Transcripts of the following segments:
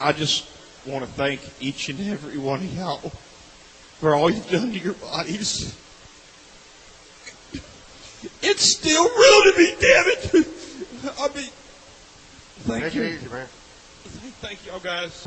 I just want to thank each and every one of y'all for all you've done to your bodies. It's still real to me, damn it. I mean, thank Take you. it easy, man. Thank y'all guys.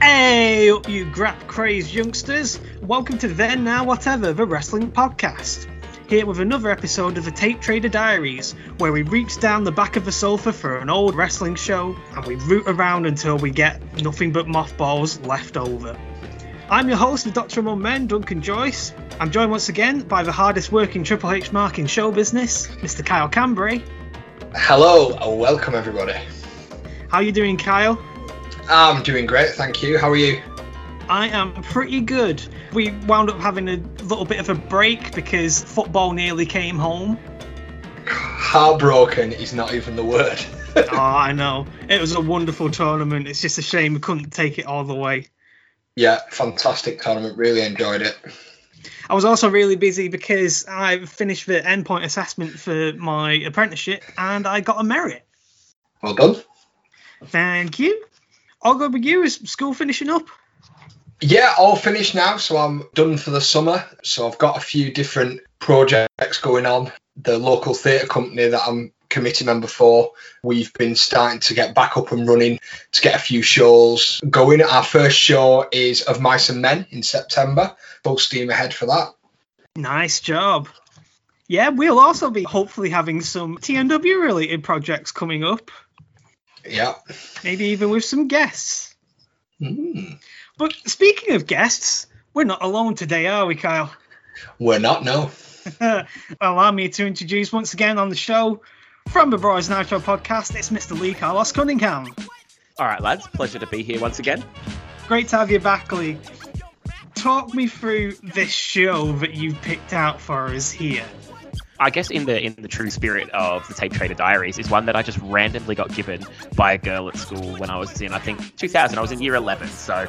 Hey up you grap crazed youngsters! Welcome to Then Now Whatever, the wrestling podcast. Here with another episode of the Tape Trader Diaries, where we reach down the back of the sofa for an old wrestling show and we root around until we get nothing but mothballs left over. I'm your host with Dr. Among Men, Duncan Joyce. I'm joined once again by the hardest working Triple H mark in show business, Mr. Kyle Cambray. Hello, and welcome everybody. How are you doing, Kyle? I'm doing great, thank you. How are you? I am pretty good. We wound up having a little bit of a break because football nearly came home. Heartbroken is not even the word. oh, I know. It was a wonderful tournament. It's just a shame we couldn't take it all the way. yeah, fantastic tournament. Really enjoyed it. I was also really busy because I finished the endpoint assessment for my apprenticeship and I got a merit. Well done. Thank you. I'll go with you. Is school finishing up? Yeah, all finished now, so I'm done for the summer. So I've got a few different projects going on. The local theatre company that I'm committee member for, we've been starting to get back up and running to get a few shows going. Our first show is Of Mice and Men in September. Full steam ahead for that. Nice job. Yeah, we'll also be hopefully having some TNW related projects coming up. Yeah. Maybe even with some guests. Mm. But speaking of guests, we're not alone today, are we, Kyle? We're not, no. Allow me to introduce once again on the show from the Brothers Nitro podcast, it's Mr. Lee Carlos Cunningham. All right, lads, pleasure to be here once again. Great to have you back, Lee. Talk me through this show that you've picked out for us here. I guess in the in the true spirit of the Tape Trader Diaries is one that I just randomly got given by a girl at school when I was in I think 2000. I was in year 11, so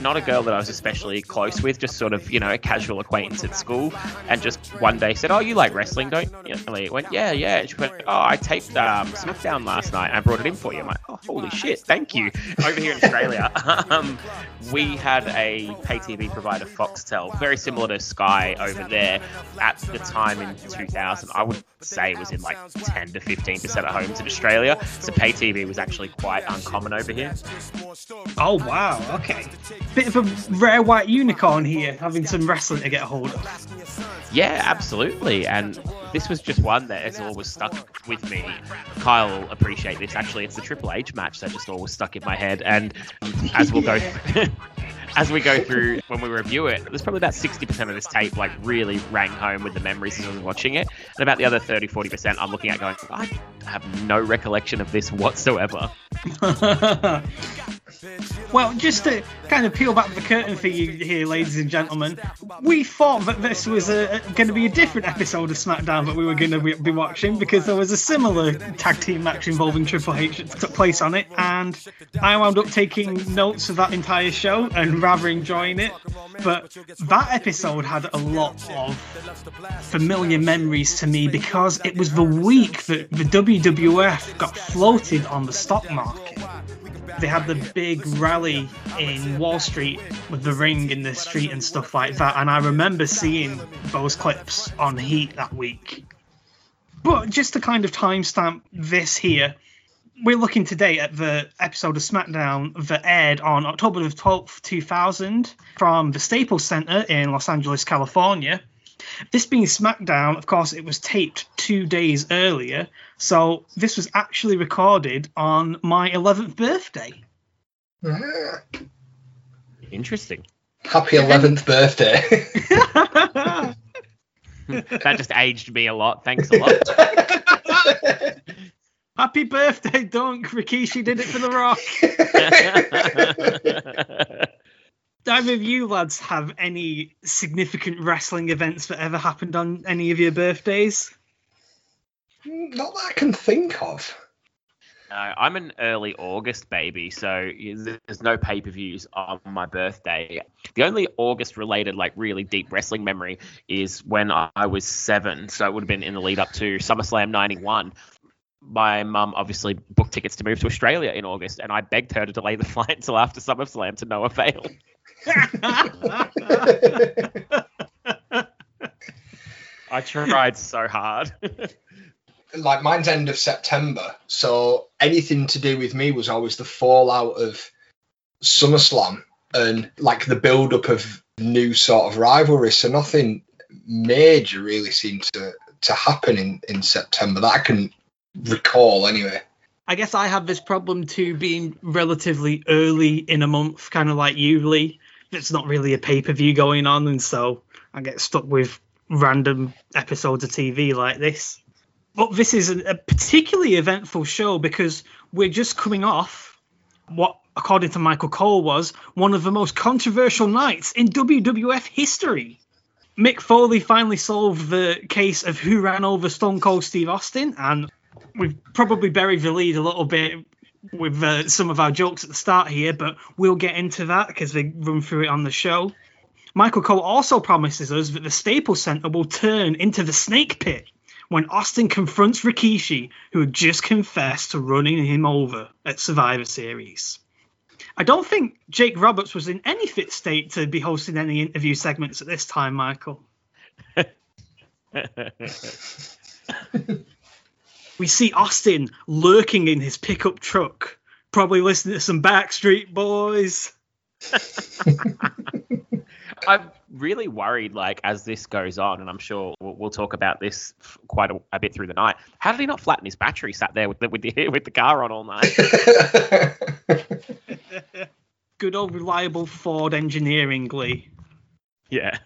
not a girl that I was especially close with, just sort of you know a casual acquaintance at school, and just one day said, "Oh, you like wrestling, don't you?" And I went, "Yeah, yeah." And she went, "Oh, I taped um, SmackDown last night. and I brought it in for you." I'm like, "Oh, holy shit, thank you." Over here in Australia, um, we had a pay TV provider, Foxtel, very similar to Sky over there at the time in 2000. I would say it was in like 10 to 15 percent of homes in Australia. So pay TV was actually quite uncommon over here. Oh, wow, okay. Bit of a rare white unicorn here, having some wrestling to get a hold of. Yeah, absolutely. And this was just one that has always stuck with me. Kyle will appreciate this. Actually, it's the Triple H match that just always stuck in my head. And as we'll go. as we go through when we review it, there's probably about 60% of this tape like really rang home with the memories as I was watching it. And about the other 30, 40% I'm looking at going, I have no recollection of this whatsoever. well, just to kind of peel back the curtain for you here, ladies and gentlemen, we thought that this was uh, going to be a different episode of SmackDown that we were going to be, be watching because there was a similar tag team match involving Triple H that took place on it, and I wound up taking notes of that entire show and rather enjoying it. But that episode had a lot of familiar memories to me because it was the week that the WWF got floated on the stock market they had the big rally in Wall Street with the ring in the street and stuff like that. And I remember seeing those clips on Heat that week. But just to kind of timestamp this here, we're looking today at the episode of SmackDown that aired on October the 12th, 2000, from the Staples Center in Los Angeles, California. This being SmackDown, of course, it was taped two days earlier, so this was actually recorded on my 11th birthday. Interesting. Happy 11th birthday. that just aged me a lot. Thanks a lot. Happy birthday, Dunk. Rikishi did it for The Rock. Either of you lads have any significant wrestling events that ever happened on any of your birthdays? Not that I can think of. No, I'm an early August baby, so there's no pay per views on my birthday. The only August related, like really deep wrestling memory is when I was seven. So it would have been in the lead up to SummerSlam 91. My mum obviously booked tickets to move to Australia in August, and I begged her to delay the flight until after SummerSlam to no avail. I tried so hard. like mine's end of September, so anything to do with me was always the fallout of SummerSlam and like the build up of new sort of rivalry. So nothing major really seemed to to happen in in September that I can recall anyway. I guess I have this problem too, being relatively early in a month, kind of like Lee. It's not really a pay per view going on, and so I get stuck with random episodes of TV like this. But this is a particularly eventful show because we're just coming off what, according to Michael Cole, was one of the most controversial nights in WWF history. Mick Foley finally solved the case of who ran over Stone Cold Steve Austin, and we've probably buried the lead a little bit with uh, some of our jokes at the start here, but we'll get into that because they run through it on the show. Michael Cole also promises us that the Staples Center will turn into the snake pit when Austin confronts Rikishi, who had just confessed to running him over at Survivor Series. I don't think Jake Roberts was in any fit state to be hosting any interview segments at this time, Michael. we see Austin lurking in his pickup truck, probably listening to some Backstreet Boys. I'm really worried, like as this goes on, and I'm sure we'll, we'll talk about this quite a, a, bit through the night. How did he not flatten his battery? Sat there with the with the, with the car on all night. Good old reliable Ford engineering, Lee. Yeah.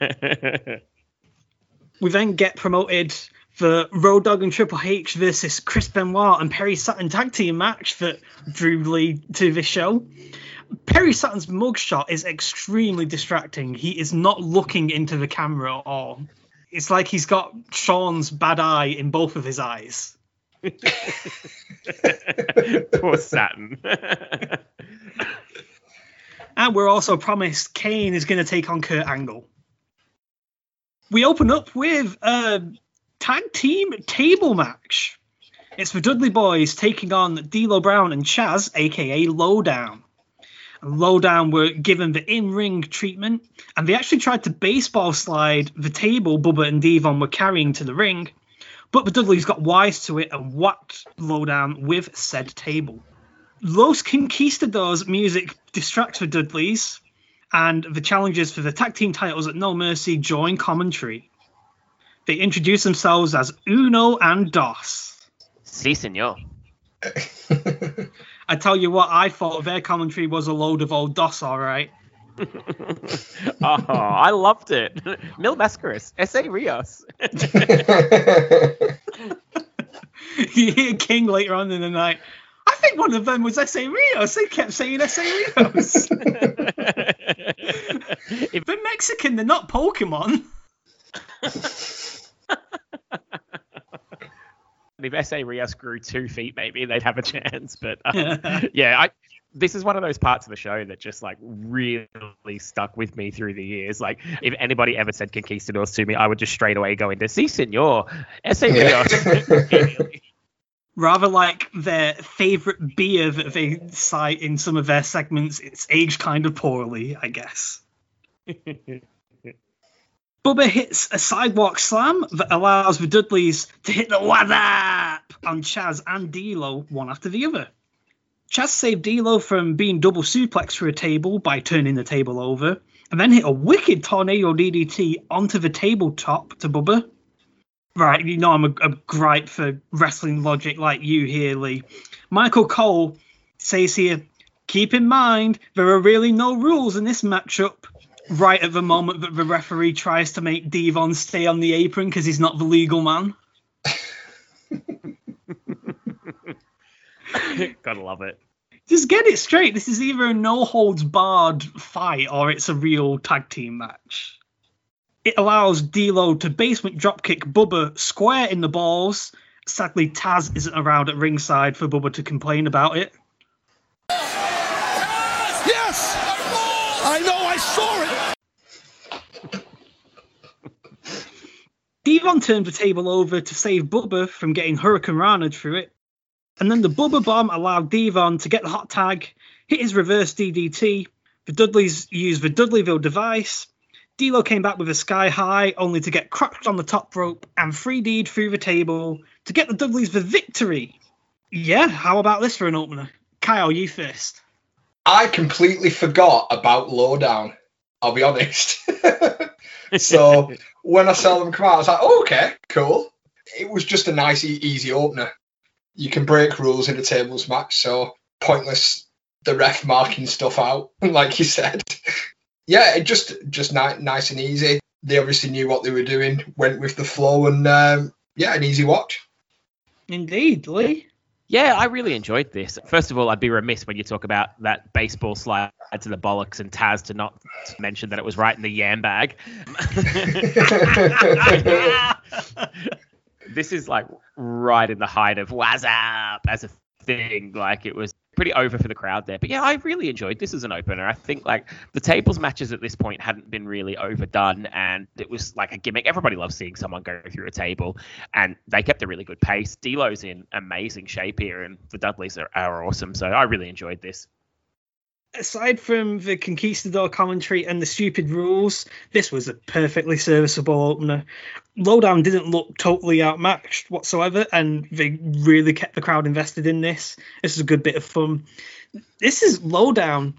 we then get promoted for Road Dogg and Triple H versus Chris Benoit and Perry Saturn tag team match that drew lead to this show. Perry Saturn's mugshot is extremely distracting. He is not looking into the camera at all. It's like he's got Sean's bad eye in both of his eyes. Poor Saturn. and we're also promised Kane is going to take on Kurt Angle. We open up with a tag team table match. It's the Dudley Boys taking on D'Lo Brown and Chaz, aka Lowdown. Lowdown were given the in-ring treatment, and they actually tried to baseball slide the table Bubba and D-Von were carrying to the ring, but the Dudleys got wise to it and whacked Lowdown with said table. Los Conquistadors music distracts the Dudleys, and the challengers for the tag team titles at No Mercy join commentary. They introduce themselves as Uno and Dos. Si, senor. I tell you what, I thought their commentary was a load of old DOS, all right. oh, I loved it. Mil Mascaras, S.A. Rios. you hear King later on in the night. I think one of them was S.A. Rios. They kept saying S.A. Rios. if they're Mexican, they're not Pokemon if SA Rios grew two feet, maybe they'd have a chance. But um, yeah, I this is one of those parts of the show that just like really stuck with me through the years. Like if anybody ever said conquistadors to me, I would just straight away go into "Si, senor, SA Rios." Rather like their favorite beer that they cite in some of their segments, it's aged kind of poorly, I guess. Bubba hits a sidewalk slam that allows the Dudleys to hit the wadap on Chaz and D'Lo one after the other. Chaz saved D'Lo from being double suplexed through a table by turning the table over, and then hit a wicked tornado DDT onto the tabletop to Bubba. Right, you know I'm a, a gripe for wrestling logic like you here, Lee. Michael Cole says here, keep in mind there are really no rules in this matchup right at the moment that the referee tries to make D-Von stay on the apron because he's not the legal man. Gotta love it. Just get it straight. This is either a no holds barred fight or it's a real tag team match. It allows D'Lo to basement dropkick Bubba square in the balls Sadly, Taz isn't around at ringside for Bubba to complain about it. Saw it! D-Von turned the table over to save Bubba from getting hurricanrana through it. And then the Bubba bomb allowed D-Von to get the hot tag, hit his reverse DDT. The Dudleys used the Dudleyville device. D'Lo came back with a sky high, only to get cracked on the top rope and 3D'd through the table to get the Dudleys the victory. Yeah, how about this for an opener? Kyle, you first. I completely forgot about Lowdown. I'll be honest. so when I saw them come out, I was like, oh, okay, cool. It was just a nice, easy opener. You can break rules in a tables match, so pointless the ref marking stuff out, like you said. yeah, it just just ni- nice and easy. They obviously knew what they were doing, went with the flow, and um, yeah, an easy watch. Indeed, Lee. Yeah, I really enjoyed this. First of all, I'd be remiss when you talk about that baseball slide to the bollocks and Taz to not mention that it was right in the yam bag. this is like right in the height of what's up as a thing. Like it was pretty over for the crowd there. But yeah, I really enjoyed this as an opener. I think like the tables matches at this point hadn't been really overdone and it was like a gimmick. Everybody loves seeing someone go through a table and they kept a really good pace. D'Lo's in amazing shape here and the Dudleys are, are awesome. So I really enjoyed this. Aside from the conquistador commentary and the stupid rules, this was a perfectly serviceable opener. Lowdown didn't look totally outmatched whatsoever, and they really kept the crowd invested in this. This is a good bit of fun. This is Lowdown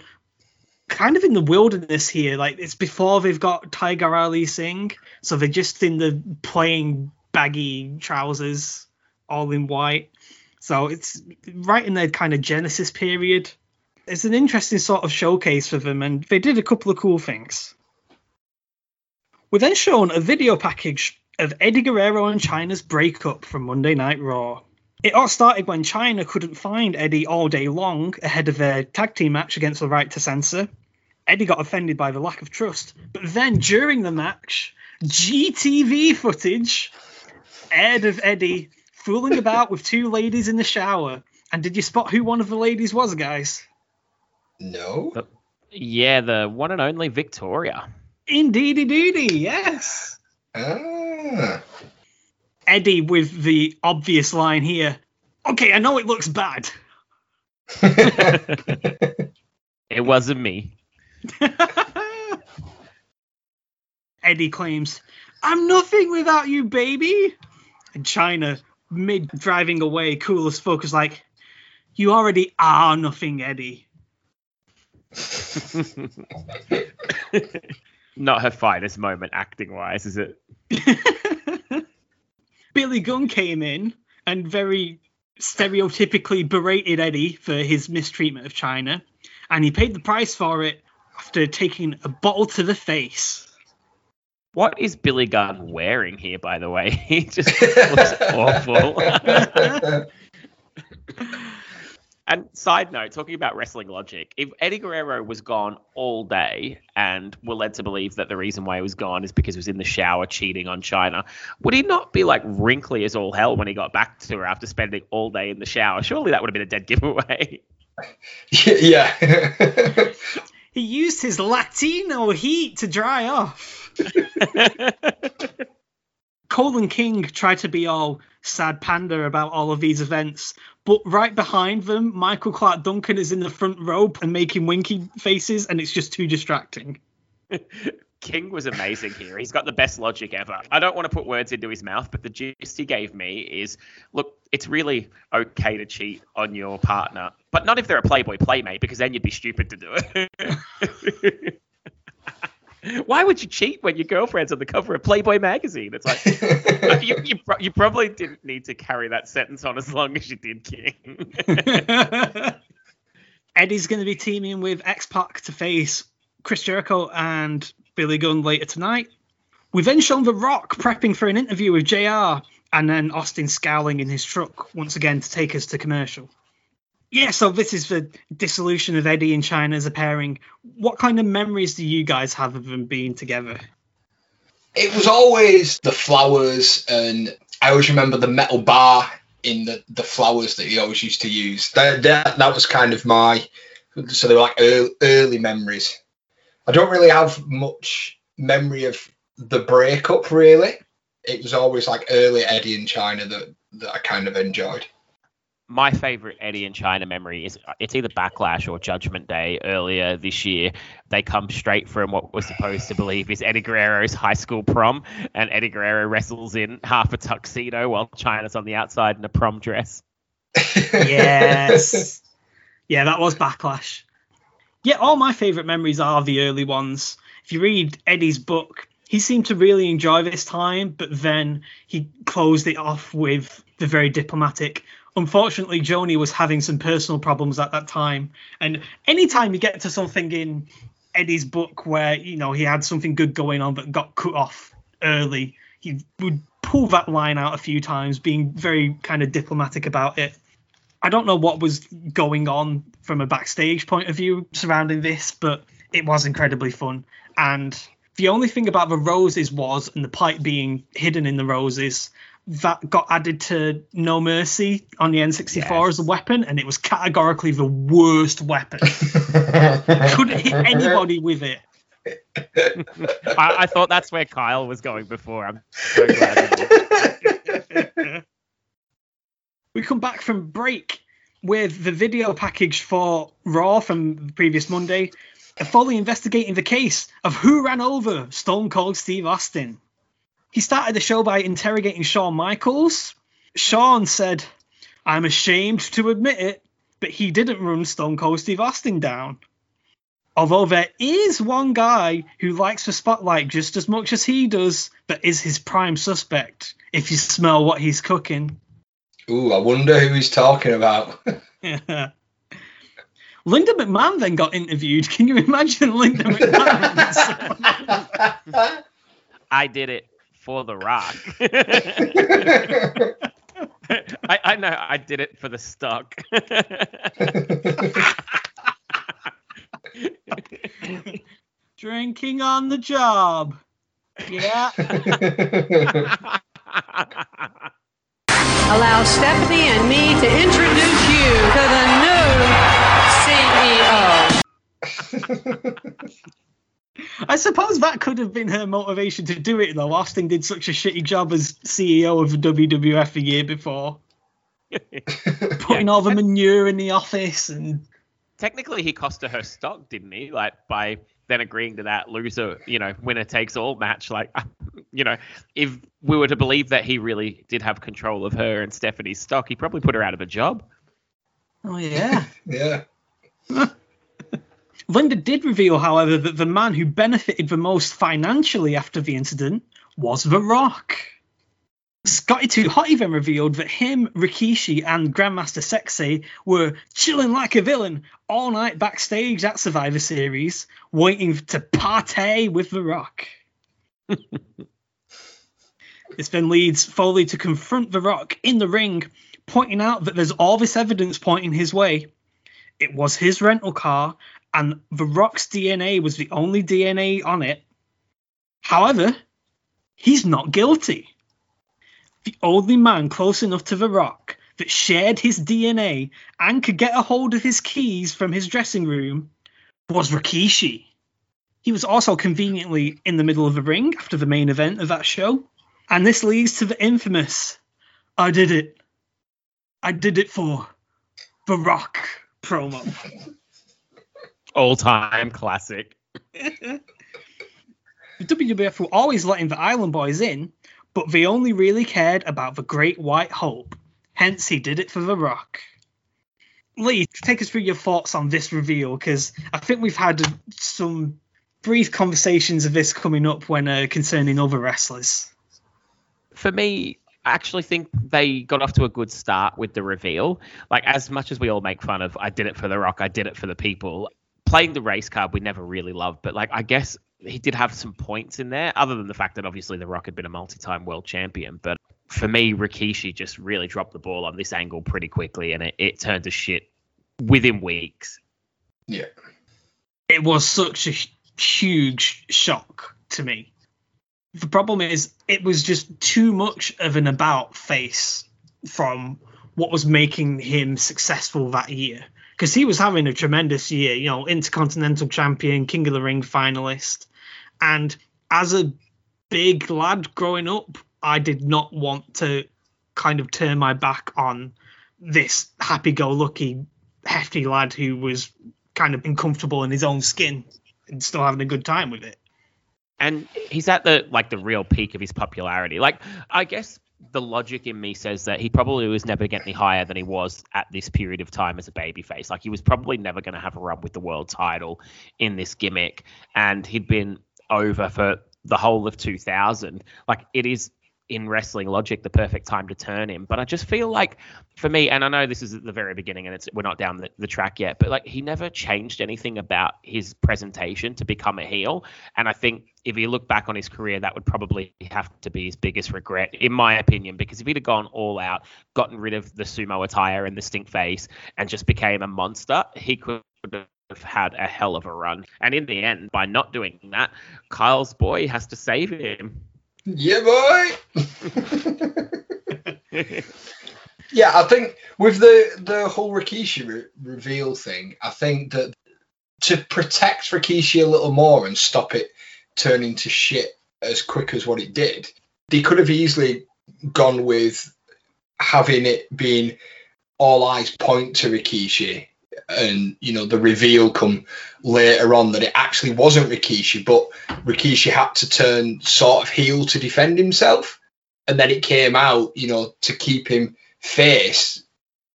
kind of in the wilderness here. Like it's before they've got Tiger Ali Singh, so they're just in the plain baggy trousers, all in white. So it's right in their kind of Genesis period it's an interesting sort of showcase for them, and they did a couple of cool things. We're then shown a video package of Eddie Guerrero and Chyna's breakup from Monday Night Raw. It all started when Chyna couldn't find Eddie all day long ahead of their tag team match against the Right to Censor. Eddie got offended by the lack of trust, but then during the match, GTV footage aired of Eddie fooling about with two ladies in the shower. And did you spot who one of the ladies was, guys? No. Yeah, the one and only Victoria. Indeedy doody, yes. Ah. Eddie with the obvious line here. Okay, I know it looks bad. It wasn't me. Eddie claims, I'm nothing without you, baby. And Chyna, mid driving away, coolest focus, like, You already are nothing, Eddie. Not her finest moment acting wise, is it? Billy Gunn came in and very stereotypically berated Eddie for his mistreatment of Chyna, and he paid the price for it after taking a bottle to the face. What is Billy Gunn wearing here, by the way? He just looks awful. And side note, talking about wrestling logic, if Eddie Guerrero was gone all day and we're led to believe that the reason why he was gone is because he was in the shower cheating on Chyna, would he not be like wrinkly as all hell when he got back to her after spending all day in the shower? Surely that would have been a dead giveaway. yeah. He used his Latino heat to dry off. Colin King tried to be all sad panda about all of these events, but right behind them, Michael Clark Duncan is in the front row and making winky faces, and it's just too distracting. King was amazing here. He's got the best logic ever. I don't want to put words into his mouth, but the gist he gave me is look, it's really okay to cheat on your partner, but not if they're a Playboy playmate, because then you'd be stupid to do it. Why would you cheat when your girlfriend's on the cover of Playboy magazine? It's like you, you, you probably didn't need to carry that sentence on as long as you did, King. Eddie's going to be teaming with X Pac to face Chris Jericho and Billy Gunn later tonight. We've then shown The Rock prepping for an interview with JR, and then Austin scowling in his truck once again to take us to commercial. Yeah, so this is the dissolution of Eddie and Chyna as a pairing. What kind of memories do you guys have of them being together? it was always the flowers and I always remember the metal bar in the, the flowers that he always used to use. That, that, that was kind of my, so they were like early, early memories. I don't really have much memory of the breakup, really. It was always like early Eddie and Chyna that, that I kind of enjoyed. My favorite Eddie and Chyna memory is it's either Backlash or Judgment Day earlier this year. They come straight from what we're supposed to believe is Eddie Guerrero's high school prom, and Eddie Guerrero wrestles in half a tuxedo while Chyna's on the outside in a prom dress. yes. yeah, that was Backlash. Yeah, all my favourite memories are the early ones. If you read Eddie's book, he seemed to really enjoy this time, but then he closed it off with the very diplomatic. Unfortunately, Joanie was having some personal problems at that time. And anytime you get to something in Eddie's book where, you know, he had something good going on but got cut off early, he would pull that line out a few times, being very kind of diplomatic about it. I don't know what was going on from a backstage point of view surrounding this, but it was incredibly fun. And the only thing about the roses was, and the pipe being hidden in the roses, that got added to No Mercy on the N64 Yes. as a weapon, and it was categorically the worst weapon. Couldn't hit anybody with it. I, I thought that's where Kyle was going before. I'm so glad. we come back from break with the video package for Raw from the previous Monday, fully investigating the case of who ran over Stone Cold Steve Austin. He started the show by interrogating Shawn Michaels. Shawn said, I'm ashamed to admit it, but he didn't run Stone Cold Steve Austin down. Although there is one guy who likes the spotlight just as much as he does, that is his prime suspect, if you smell what he's cooking. Ooh, I wonder who he's talking about. yeah. Linda McMahon then got interviewed. Can you imagine Linda McMahon? I did it for The Rock. I, I know I did it for the stock. Drinking on the job. Yeah. Allow Stephanie and me to introduce you to the new CEO. I suppose that could have been her motivation to do it, though. Austin did such a shitty job as CEO of WWF a year before, putting all the manure in the office and Technically, he cost her her stock, didn't he? Like by then agreeing to that loser, you know, winner takes all match. Like, you know, if we were to believe that he really did have control of her and Stephanie's stock, he probably put her out of a job. oh yeah. yeah. Linda did reveal, however, that the man who benefited the most financially after the incident was The Rock. Scotty 2 Hotty even revealed that him, Rikishi, and Grandmaster Sexy were chilling like a villain all night backstage at Survivor Series, waiting to partay with The Rock. this then leads Foley to confront The Rock in the ring, pointing out that there's all this evidence pointing his way. It was his rental car, and The Rock's DNA was the only DNA on it. However, he's not guilty. The only man close enough to The Rock that shared his DNA and could get a hold of his keys from his dressing room was Rikishi. He was also conveniently in the middle of the ring after the main event of that show. And this leads to the infamous I did it. I did it for The Rock promo. All time classic. the WWF were always letting the Island Boys in, but they only really cared about the Great White Hope. Hence, he did it for The Rock. Lee, take us through your thoughts on this reveal, because I think we've had some brief conversations of this coming up when uh, concerning other wrestlers. for me, I actually think they got off to a good start with the reveal. Like, as much as we all make fun of, I did it for The Rock, I did it for the people. Playing the race card, we never really loved, but like, I guess he did have some points in there, other than the fact that obviously The Rock had been a multi time world champion. But for me, Rikishi just really dropped the ball on this angle pretty quickly, and it, it turned to shit within weeks. Yeah. It was such a huge shock to me. The problem is, it was just too much of an about face from what was making him successful that year. Because he was having a tremendous year, you know, Intercontinental Champion, King of the Ring finalist. And as a big lad growing up, I did not want to kind of turn my back on this happy go lucky, hefty lad who was kind of uncomfortable in his own skin and still having a good time with it. and he's at the like the real peak of his popularity. Like I guess the logic in me says that he probably was never getting any higher than he was at this period of time as a babyface. Like he was probably never going to have a run with the world title in this gimmick, and he'd been over for the whole of 2000. Like it is in wrestling logic the perfect time to turn him. But I just feel like for me, and I know this is at the very beginning and it's we're not down the, the track yet, but like he never changed anything about his presentation to become a heel. And I think if you look back on his career, that would probably have to be his biggest regret, in my opinion, because if he'd have gone all out, gotten rid of the sumo attire and the stink face, and just became a monster, he could have had a hell of a run. And in the end, by not doing that, Kyle's boy has to save him. Yeah, boy. yeah, I think with the the whole Rikishi re- reveal thing, I think that to protect Rikishi a little more and stop it turning to shit as quick as what it did, they could have easily gone with having it being all eyes point to Rikishi and you know the reveal come later on that it actually wasn't Rikishi, but Rikishi had to turn sort of heel to defend himself, and then it came out, you know, to keep him face.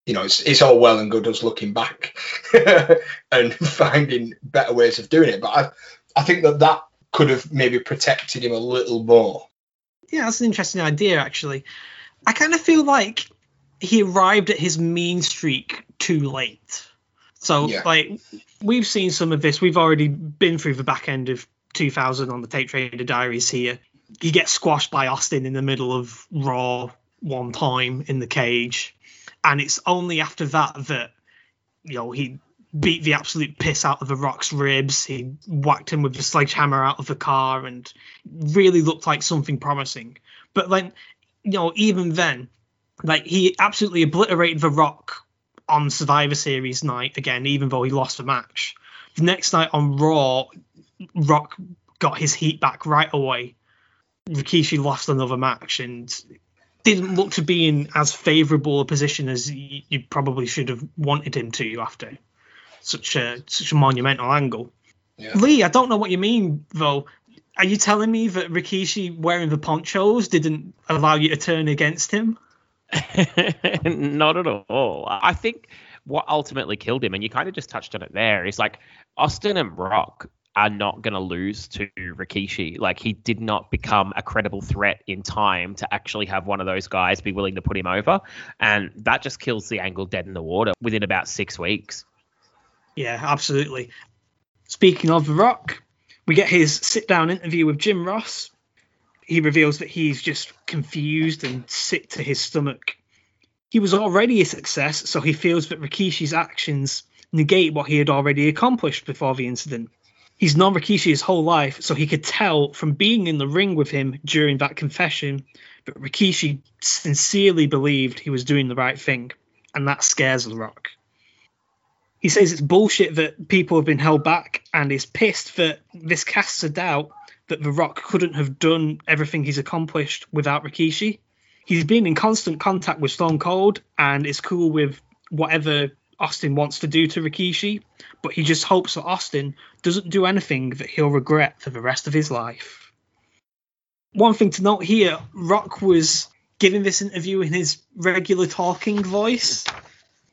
You know, it's it's all well and good us looking back and finding better ways of doing it, but I I think that that could have maybe protected him a little more. Yeah, that's an interesting idea, actually. I kind of feel like he arrived at his mean streak too late. So, Yeah. like, we've seen some of this. We've already been through the back end of 2000 on the Tape Trader Diaries here. He gets squashed by Austin in the middle of Raw one time in the cage. And it's only after that that, you know, he beat the absolute piss out of the Rock's ribs. He whacked him with the sledgehammer out of the car and really looked like something promising. But then, you know, even then, like he absolutely obliterated the Rock on Survivor Series night again, even though he lost the match. The next night on Raw, Rock got his heat back right away. Rikishi lost another match and didn't look to be in as favourable a position as you probably should have wanted him to after such a such a monumental angle. Yeah. Lee, I don't know what you mean though. Are you telling me that Rikishi wearing the ponchos didn't allow you to turn against him? Not at all. I think what ultimately killed him, and you kind of just touched on it there, is like Austin and Rock are not going to lose to Rikishi. Like he did not become a credible threat in time to actually have one of those guys be willing to put him over, and that just kills the angle dead in the water within about six weeks. Yeah, absolutely. Speaking of The Rock, we get his sit down interview with Jim Ross. He reveals that he's just confused and sick to his stomach. He was already a success, so he feels that Rikishi's actions negate what he had already accomplished before the incident. He's known Rikishi his whole life, so he could tell from being in the ring with him during that confession that Rikishi sincerely believed he was doing the right thing, and that scares The Rock. He says it's bullshit that people have been held back and is pissed that this casts a doubt that The Rock couldn't have done everything he's accomplished without Rikishi. He's been in constant contact with Stone Cold and is cool with whatever Austin wants to do to Rikishi, but he just hopes that Austin doesn't do anything that he'll regret for the rest of his life. One thing to note here Rock was giving this interview in his regular talking voice.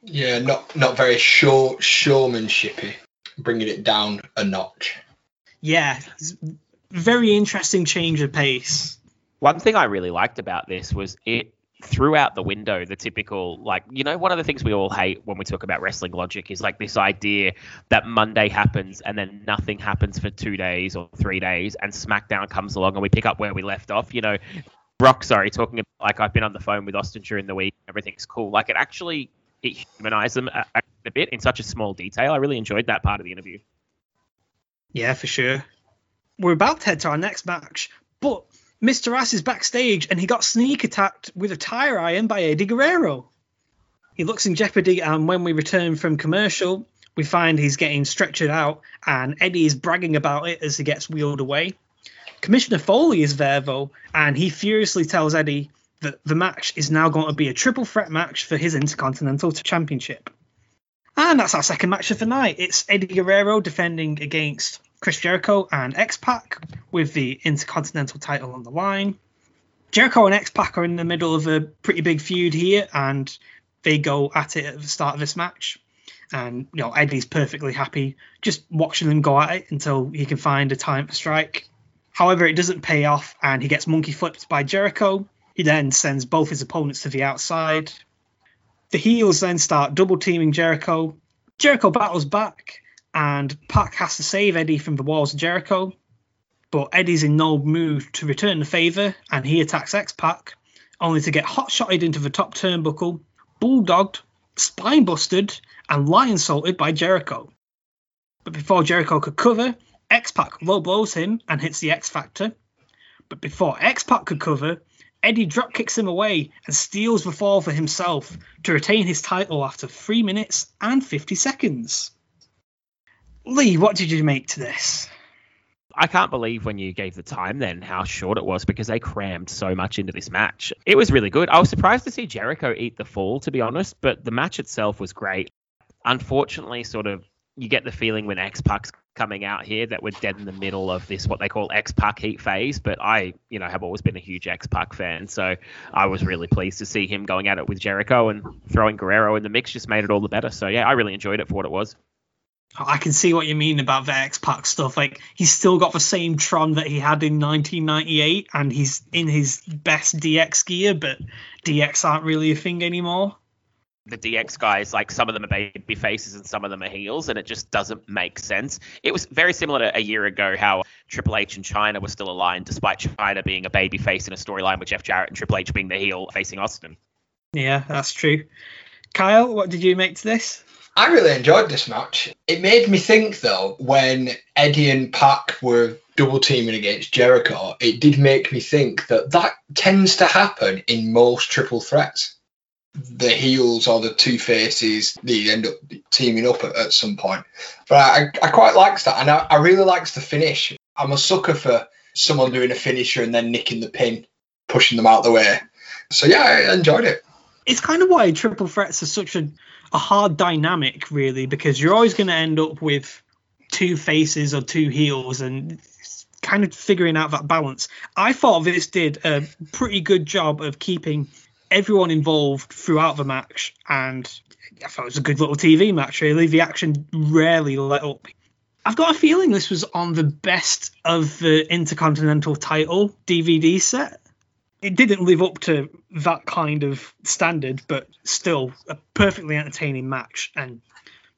Yeah, not not very show showmanshipy, bringing it down a notch. Yeah, very interesting change of pace. One thing I really liked about this was it threw out the window the typical like you know one of the things we all hate when we talk about wrestling logic is like this idea that Monday happens and then nothing happens for 2 days or 3 days and SmackDown comes along and we pick up where we left off you know brock sorry talking about like I've been on the phone with Austin during the week everything's cool like it actually it humanized them a, a bit in such a small detail I really enjoyed that part of the interview Yeah, for sure. We're about to head to our next match, but Mr. Ass is backstage and he got sneak attacked with a tire iron by Eddie Guerrero. He looks in jeopardy, and when we return from commercial, we find he's getting stretchered out, and Eddie is bragging about it as he gets wheeled away. Commissioner Foley is there though, and he furiously tells Eddie that the match is now going to be a triple threat match for his Intercontinental Championship. And that's our second match of the night. It's Eddie Guerrero defending against Chris Jericho and X Pac with the Intercontinental title on the line. Jericho and X Pac are in the middle of a pretty big feud here, and they go at it at the start of this match. And you know Eddie's perfectly happy just watching them go at it until he can find a time to strike. However, it doesn't pay off, and he gets monkey flipped by Jericho. He then sends both his opponents to the outside. The heels then start double teaming Jericho. Jericho battles back, and Pac has to save Eddie from the walls of Jericho. But Eddie's in no mood to return the favour, and he attacks X Pac, only to get hot shotted into the top turnbuckle, bulldogged, spine busted, and lionsaulted by Jericho. But before Jericho could cover, X Pac low blows him and hits the X Factor. But before X Pac could cover, Eddie drop kicks him away and steals the fall for himself to retain his title after 3 minutes and 50 seconds. Lee, what did you make to this? I can't believe when you gave the time then how short it was because they crammed so much into this match. It was really good. I was surprised to see Jericho eat the fall, to be honest, but the match itself was great. Unfortunately, sort of, you get the feeling when X Pac's coming out here that we're dead in the middle of this what they call X Pac heat phase. But I, you know, have always been a huge X Pac fan, so I was really pleased to see him going at it with Jericho and throwing Guerrero in the mix just made it all the better. So yeah, I really enjoyed it for what it was. I can see what you mean about the X Pac stuff. Like he's still got the same Tron that he had in 1998, and he's in his best DX gear, but DX aren't really a thing anymore. The DX guys, like some of them are baby faces and some of them are heels, and it just doesn't make sense. It was very similar to a year ago how Triple H and Chyna were still aligned, despite Chyna being a baby face in a storyline with Jeff Jarrett and Triple H being the heel facing Austin. Yeah, that's true. Kyle, what did you make to this? I really enjoyed this match. It made me think, though, when Eddie and Pac were double teaming against Jericho, it did make me think that that tends to happen in most triple threats. The heels or the two faces, they end up teaming up at, at some point. But I, I quite liked that, and I, I really liked the finish. I'm a sucker for someone doing a finisher and then nicking the pin, pushing them out the way. So yeah, I enjoyed it. It's kind of why triple threats are such a a hard dynamic, really, because you're always going to end up with two faces or two heels and kind of figuring out that balance. I thought this did a pretty good job of keeping everyone involved throughout the match, and I thought it was a good little TV match, really. The action rarely let up. I've got a feeling this was on the best of the Intercontinental title DVD set it didn't live up to that kind of standard, but still a perfectly entertaining match and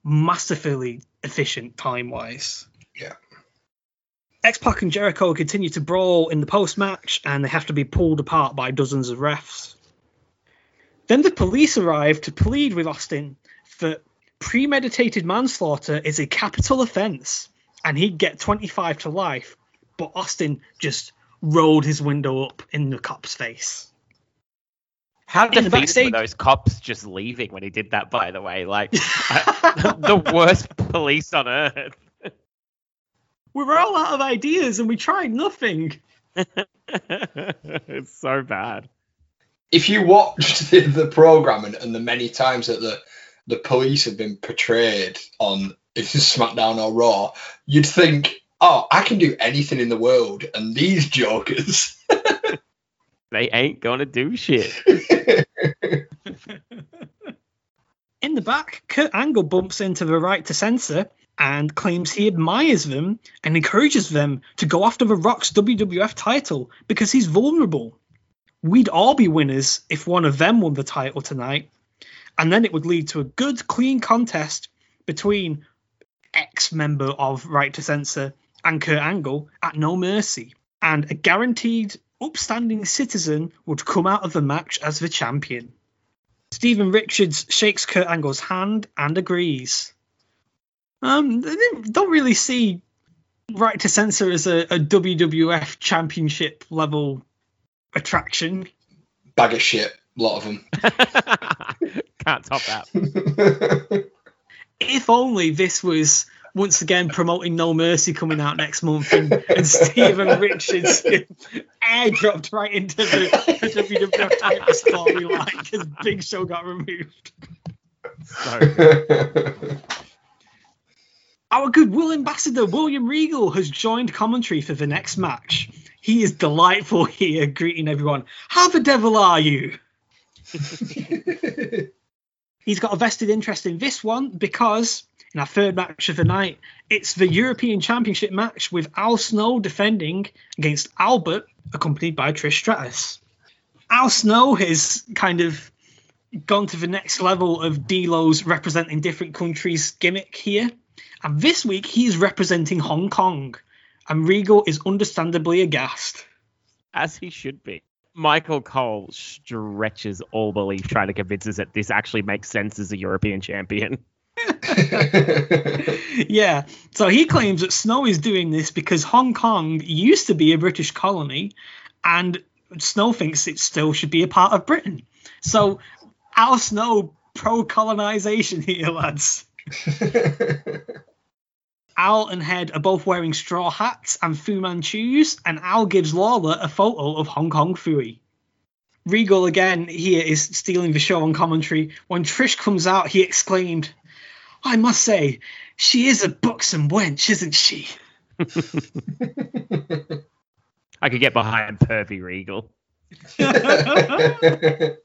masterfully efficient time wise. Yeah. X Pac and Jericho continue to brawl in the post match and they have to be pulled apart by dozens of refs. Then the police arrive to plead with Austin that premeditated manslaughter is a capital offence and he'd get 25 to life, but Austin just rolled his window up in the cop's face. How defeated backstage... were those cops just leaving when he did that? By the way, like I, the worst police on earth. We were all out of ideas and we tried nothing. it's so bad. If you watched the, the program and, and the many times that the the police have been portrayed on SmackDown or Raw, you'd think oh, I can do anything in the world, and these jokers. they ain't gonna do shit. in the back, Kurt Angle bumps into the right to censor and claims he admires them and encourages them to go after The Rock's WWF title because he's vulnerable. We'd all be winners if one of them won the title tonight, and then it would lead to a good, clean contest between ex member of Right to Censor and Kurt Angle at no mercy, and a guaranteed upstanding citizen would come out of the match as the champion. Steven Richards shakes Kurt Angle's hand and agrees. Um, they don't really see right to censor as a, a WWF championship level attraction. Bag of shit, a lot of them. Can't top that. If only this was once again promoting No Mercy coming out next month and, and Steven Richards airdropped right into the, the WWF title storyline because Big Show got removed. So Our goodwill ambassador William Regal has joined commentary for the next match. He is delightful here, greeting everyone. How the devil are you? He's got a vested interest in this one because in our third match of the night, it's the European Championship match with Al Snow defending against Albert, accompanied by Trish Stratus. Al Snow has kind of gone to the next level of D'Lo's representing different countries gimmick here. And this week he's representing Hong Kong. And Regal is understandably aghast. as he should be. Michael Cole stretches all belief trying to convince us that this actually makes sense as a European champion. yeah. So he claims that Snow is doing this because Hong Kong used to be a British colony and Snow thinks it still should be a part of Britain. So Al Snow pro colonization here, lads. Al and Head are both wearing straw hats and Fu Manchus, and Al gives Lawler a photo of Hong Kong Phooey. Regal again here is stealing the show on commentary. When Trish comes out, he exclaimed, I must say, she is a buxom wench, isn't she? I could get behind Pervy Regal.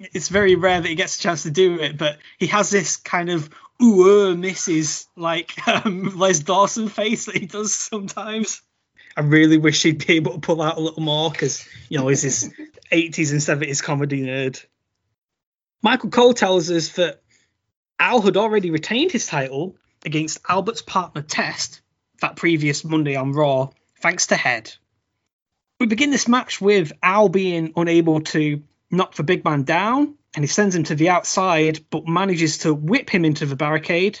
It's very rare that he gets a chance to do it, but he has this kind of ooh, uh, misses like um, Les Dawson face that he does sometimes. I really wish he'd be able to pull out a little more because, you know, he's this 80s and 70s comedy nerd. Michael Cole tells us that Al had already retained his title against Albert's partner Test that previous Monday on Raw, thanks to Head. We begin this match with Al being unable to knock the big man down, and he sends him to the outside, but manages to whip him into the barricade.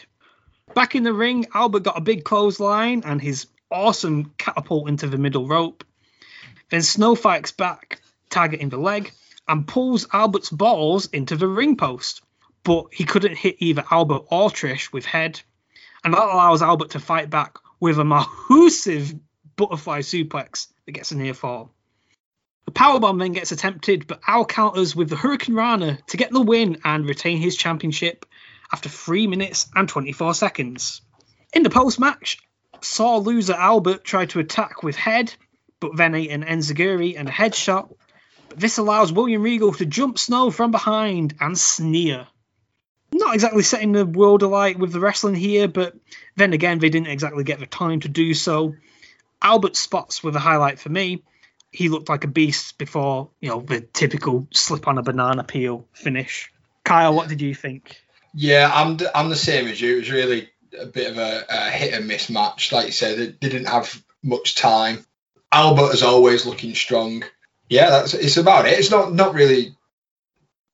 Back in the ring, Albert got a big clothesline and his awesome catapult into the middle rope. Then Snow fights back, targeting the leg, and pulls Albert's balls into the ring post. But he couldn't hit either Albert or Trish with head, and that allows Albert to fight back with a massive butterfly suplex that gets a near fall. The powerbomb then gets attempted, but Al counters with the hurricanrana to get the win and retain his championship after 3 minutes and 24 seconds. In the post match, saw loser Albert try to attack with head, but then ate an Enziguri and a headshot. But this allows William Regal to jump Snow from behind and sneer. Not exactly setting the world alight with the wrestling here, but then again, they didn't exactly get the time to do so. Albert's spots were the highlight for me. He looked like a beast before, you know, the typical slip on a banana peel finish. Kyle, what did you think? Yeah, I'm d- I'm the same as you. It was really a bit of a, a hit and miss match. Like you said, they didn't have much time. Albert is always looking strong. Yeah, that's it's about it. It's not not really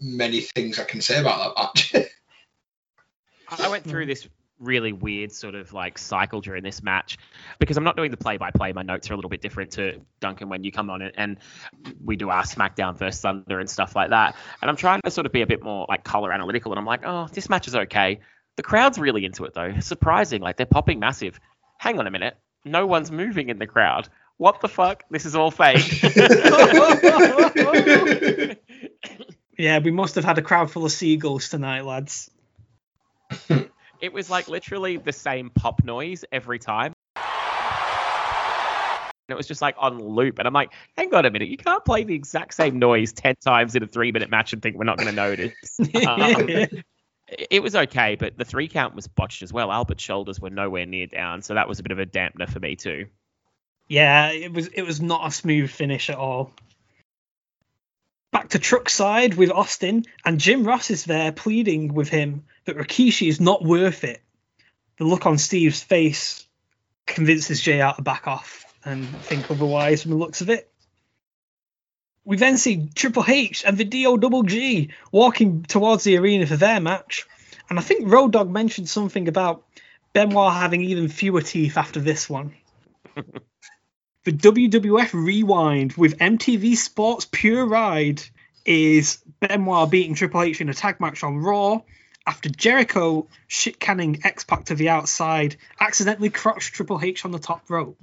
many things I can say about that match. I went through hmm. this really weird sort of like cycle during this match because I'm not doing the play by play. My notes are a little bit different to Duncan when you come on it and we do our SmackDown versus Thunder and stuff like that. And I'm trying to sort of be a bit more like color analytical and I'm like, oh, this match is okay. The crowd's really into it though. Surprising. Like they're popping massive. Hang on a minute. No one's moving in the crowd. What the fuck? This is all fake. Yeah, we must have had a crowd full of seagulls tonight, lads. it was like literally the same pop noise every time. And it was just like on loop. And I'm like, hang on a minute, you can't play the exact same noise 10 times in a three minute match and think we're not going to notice. Um, it was okay, but the three count was botched as well. Albert's shoulders were nowhere near down, so that was a bit of a dampener for me too. Yeah, it was it was not a smooth finish at all. Back to truck side with Austin, and Jim Ross is there pleading with him that Rikishi is not worth it. The look on Steve's face convinces JR to back off and think otherwise from the looks of it. We then see Triple H and the DO Double G walking towards the arena for their match. And I think Road Dog mentioned something about Benoit having even fewer teeth after this one. the WWF Rewind with MTV Sports Pure Ride is Benoit beating Triple H in a tag match on Raw after Jericho shit canning X Pac to the outside accidentally crotched Triple H on the top rope.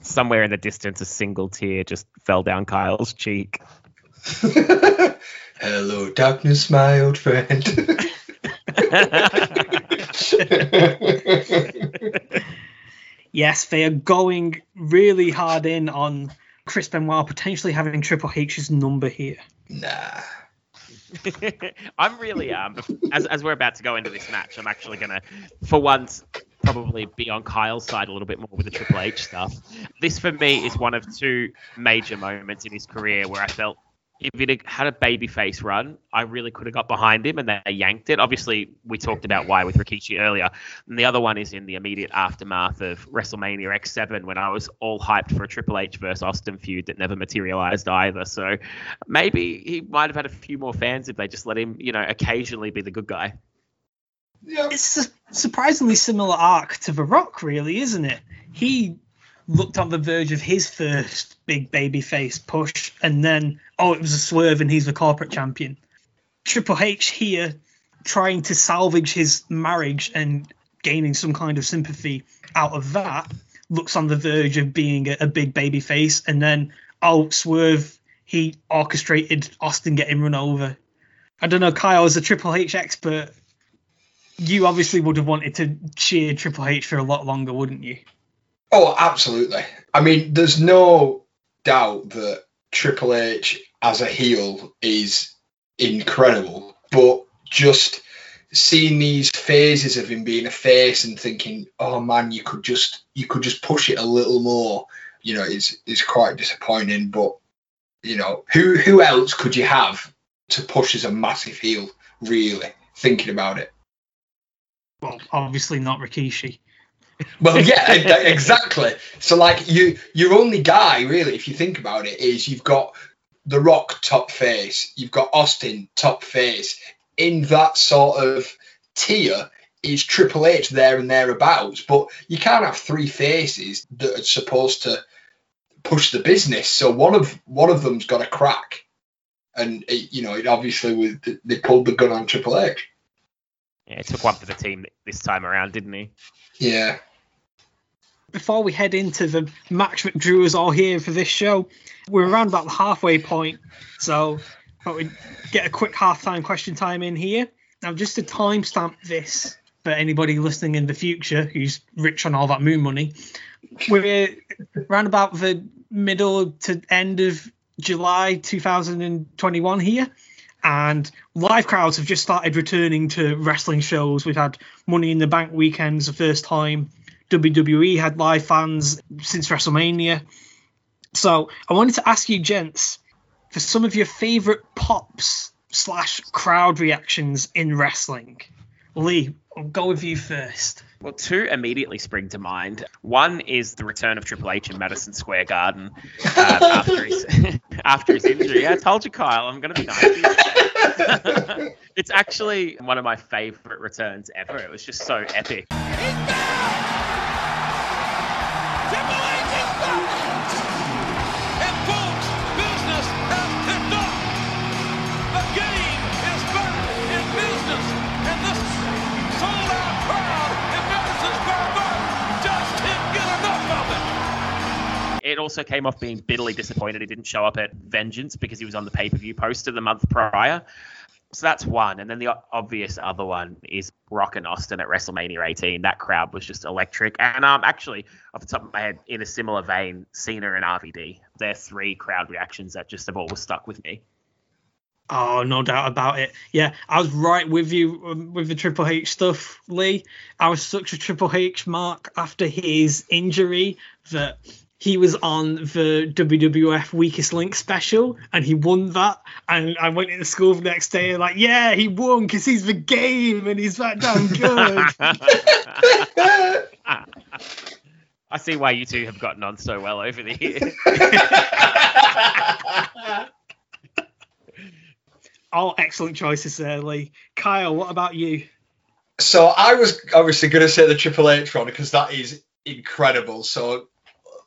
Somewhere in the distance, a single tear just fell down Kyle's cheek. Hello, darkness, my old friend. Yes, they are going really hard in on Chris Benoit potentially having Triple H's number here. nah. I'm really um as as we're about to go into this match, I'm actually gonna for once probably be on Kyle's side a little bit more with the Triple H stuff. This for me is one of two major moments in his career where I felt if it had a babyface run, I really could have got behind him and they yanked it. Obviously, we talked about why with Rikishi earlier. And the other one is in the immediate aftermath of WrestleMania X7 when I was all hyped for a Triple H versus Austin feud that never materialized either. So maybe he might have had a few more fans if they just let him, you know, occasionally be the good guy. Yeah. It's a surprisingly similar arc to The Rock, really, isn't it? He looked on the verge of his first big babyface push, and then, oh, it was a swerve and he's the corporate champion. Triple H here trying to salvage his marriage and gaining some kind of sympathy out of that looks on the verge of being a, a big babyface, and then, oh, swerve, he orchestrated Austin getting run over. I don't know, Kyle, as a Triple H expert, you obviously would have wanted to cheer Triple H for a lot longer, wouldn't you? Oh, absolutely. I mean, there's no doubt that Triple H as a heel is incredible, but just seeing these phases of him being a face and thinking, oh man, you could just you could just push it a little more, you know, is is quite disappointing. But you know, who who else could you have to push as a massive heel? Really, thinking about it. Well, obviously not Rikishi. Well, yeah, exactly. So, like, you your only guy, really, if you think about it, is you've got The Rock top face, you've got Austin top face. In that sort of tier is Triple H there and thereabouts, but you can't have three faces that are supposed to push the business. So one of one of them's got a crack, and it, you know, it obviously they pulled the gun on Triple H. Yeah, it took one for the team this time around, didn't he? Yeah. Before we head into the match that drew us all here for this show, we're around about the halfway point, so thought we'd get a quick halftime question time in here. Now, just to timestamp this for anybody listening in the future who's rich on all that moon money, we're around about the middle to end of July 2021 here. And live crowds have just started returning to wrestling shows. We've had Money in the Bank weekends the first time. WWE had live fans since WrestleMania. So I wanted to ask you, gents, for some of your favorite pops slash crowd reactions in wrestling. Lee, I'll go with you first. Well, two immediately spring to mind. One is the return of Triple H in Madison Square Garden uh, after his after his injury. I told you, Kyle, I'm going to be nice. It's actually one of my favorite returns ever. It was just so epic. It. Also came off being bitterly disappointed he didn't show up at Vengeance because he was on the pay per view poster the month prior. So that's one. And then the obvious other one is Rock and Austin at WrestleMania 18. That crowd was just electric. And um, actually, off the top of my head, in a similar vein, Cena and RVD. They're three crowd reactions that just have always stuck with me. Oh, no doubt about it. Yeah, I was right with you um, with the Triple H stuff, Lee. I was such a Triple H mark after his injury that he was on the WWF Weakest Link special and he won that. And I went into school the next day and like, yeah, he won because he's the game and he's that damn good. I see why you two have gotten on so well over the years. All excellent choices there, Lee. Kyle, what about you? So I was obviously going to say the Triple H one because that is incredible. So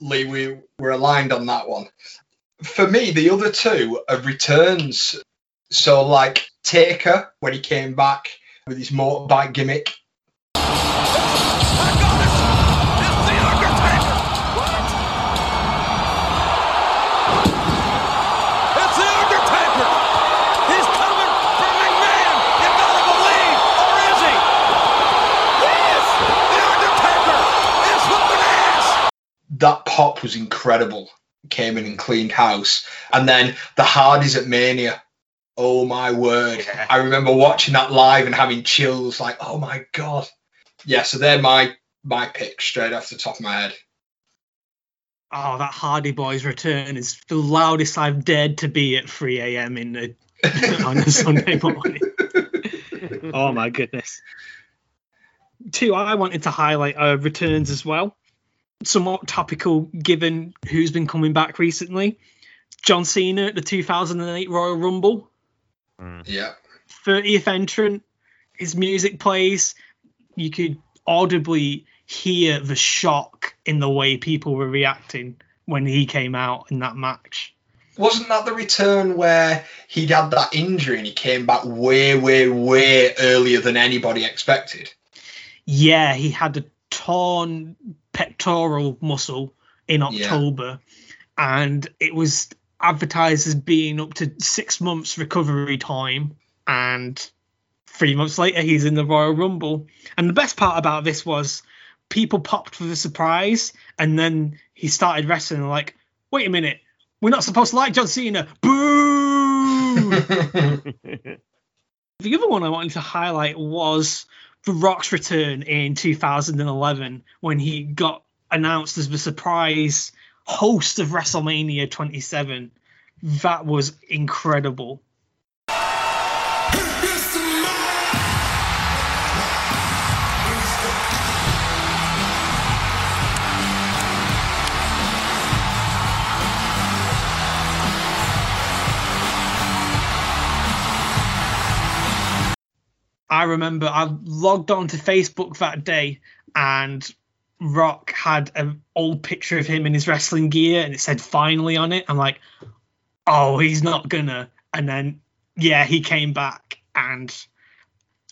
Lee, we were aligned on that one. For me, the other two are returns So, like Taker, when he came back with his motorbike gimmick, that pop was incredible. Came in and cleaned house. And then the Hardys at Mania. Oh my word. Yeah. I remember watching that live and having chills like, oh my God. Yeah, so they're my my pick straight off the top of my head. Oh, that Hardy Boys return is the loudest I've dared to be at 3 a.m. in the on a Sunday morning. oh my goodness. Two, I wanted to highlight uh, returns as well. Somewhat topical given who's been coming back recently. John Cena at the 2008 Royal Rumble, mm. Yeah. 30th entrant. His music plays. You could audibly hear the shock in the way people were reacting when he came out in that match. Wasn't that the return where he'd had that injury and he came back way, way, way earlier than anybody expected? Yeah, he had a torn pectoral muscle in Yeah. October, and it was advertised as being up to six months recovery time. And three months later, he's in the Royal Rumble. And the best part about this was people popped for the surprise, and then he started wrestling. like, wait a minute, we're not supposed to like John Cena. Boo! The other one I wanted to highlight was The Rock's return in 2011 when he got announced as the surprise host of WrestleMania 27. That was incredible. I remember I logged on to Facebook that day and Rock had an old picture of him in his wrestling gear and it said finally on it. I'm like, oh, he's not gonna. And then, yeah, he came back. And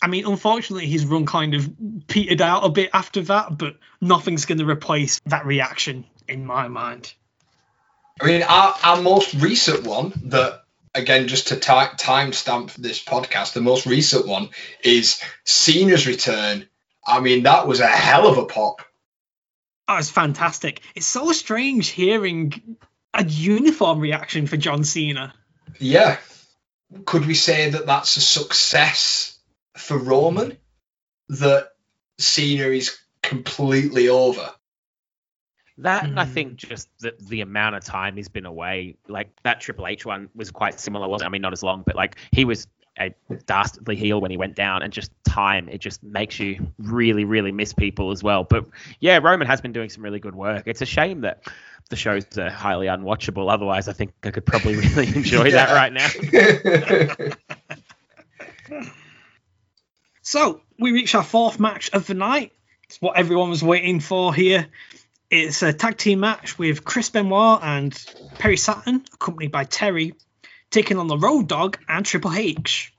I mean, unfortunately, his run kind of petered out a bit after that, but nothing's to replace that reaction in my mind. I mean, our, our most recent one that, again, just to ti timestamp this podcast, the most recent one is Cena's return. I mean, that was a hell of a pop. Oh, it's fantastic. It's so strange hearing a uniform reaction for John Cena. Yeah. Could we say that that's a success for Roman? That Cena is completely over. That and I Hmm. think just the, the amount of time he's been away, like that Triple H one was quite similar, wasn't? it? I mean, not as long, but like he was a dastardly heel when he went down, and just time it just makes you really, really miss people as well. But yeah, Roman has been doing some really good work. It's a shame that the shows are highly unwatchable. Otherwise, I think I could probably really enjoy that right now. So we reach our fourth match of the night. It's what everyone was waiting for here. It's a tag team match with Chris Benoit and Perry Saturn, accompanied by Terri, taking on the Road Dog and Triple H.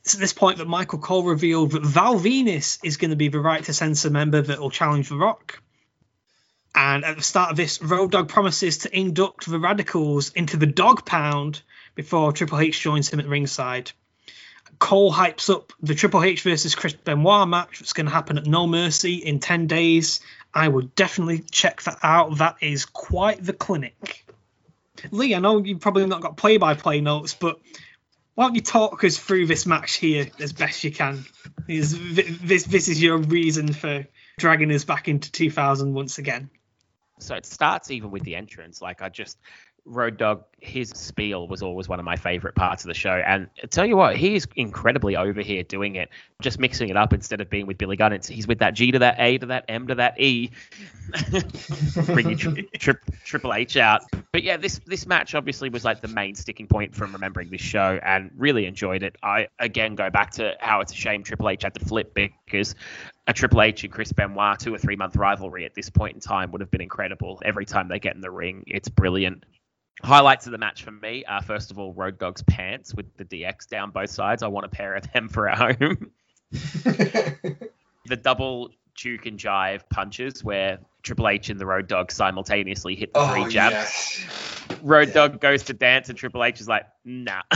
It's at this point that Michael Cole revealed that Val Venis is going to be the right to censor member that will challenge The Rock. And at the start of this, Road Dog promises to induct the Radicalz into the Dog Pound before Triple H joins him at ringside. Cole hypes up the Triple H versus Chris Benoit match that's going to happen at No Mercy in 10 days. I would definitely check that out. That is quite the clinic. Lee, I know you've probably not got play by play notes, but why don't you talk us through this match here as best you can? This, this, this is your reason for dragging us back into 2000 once again. So it starts even with the entrance. Like I just Road Dog, his spiel was always one of my favorite parts of the show. And I tell you what, he is incredibly over here doing it, just mixing it up instead of being with Billy Gunn. It's, he's with that G to that A to that M to that E, bringing tri- tri- Triple H out. But yeah, this this match obviously was like the main sticking point from remembering this show, and really enjoyed it. I again go back to how it's a shame Triple H had to flip because a Triple H and Chris Benoit two or three month rivalry at this point in time would have been incredible. Every time they get in the ring, it's brilliant. Highlights of the match for me are first of all Road Dog's pants with the DX down both sides. I want a pair of them for at home. the double Duke and Jive punches where Triple H and the Road Dog simultaneously hit the three oh, jabs. yes. Road Dog goes to dance and Triple H is like, nah.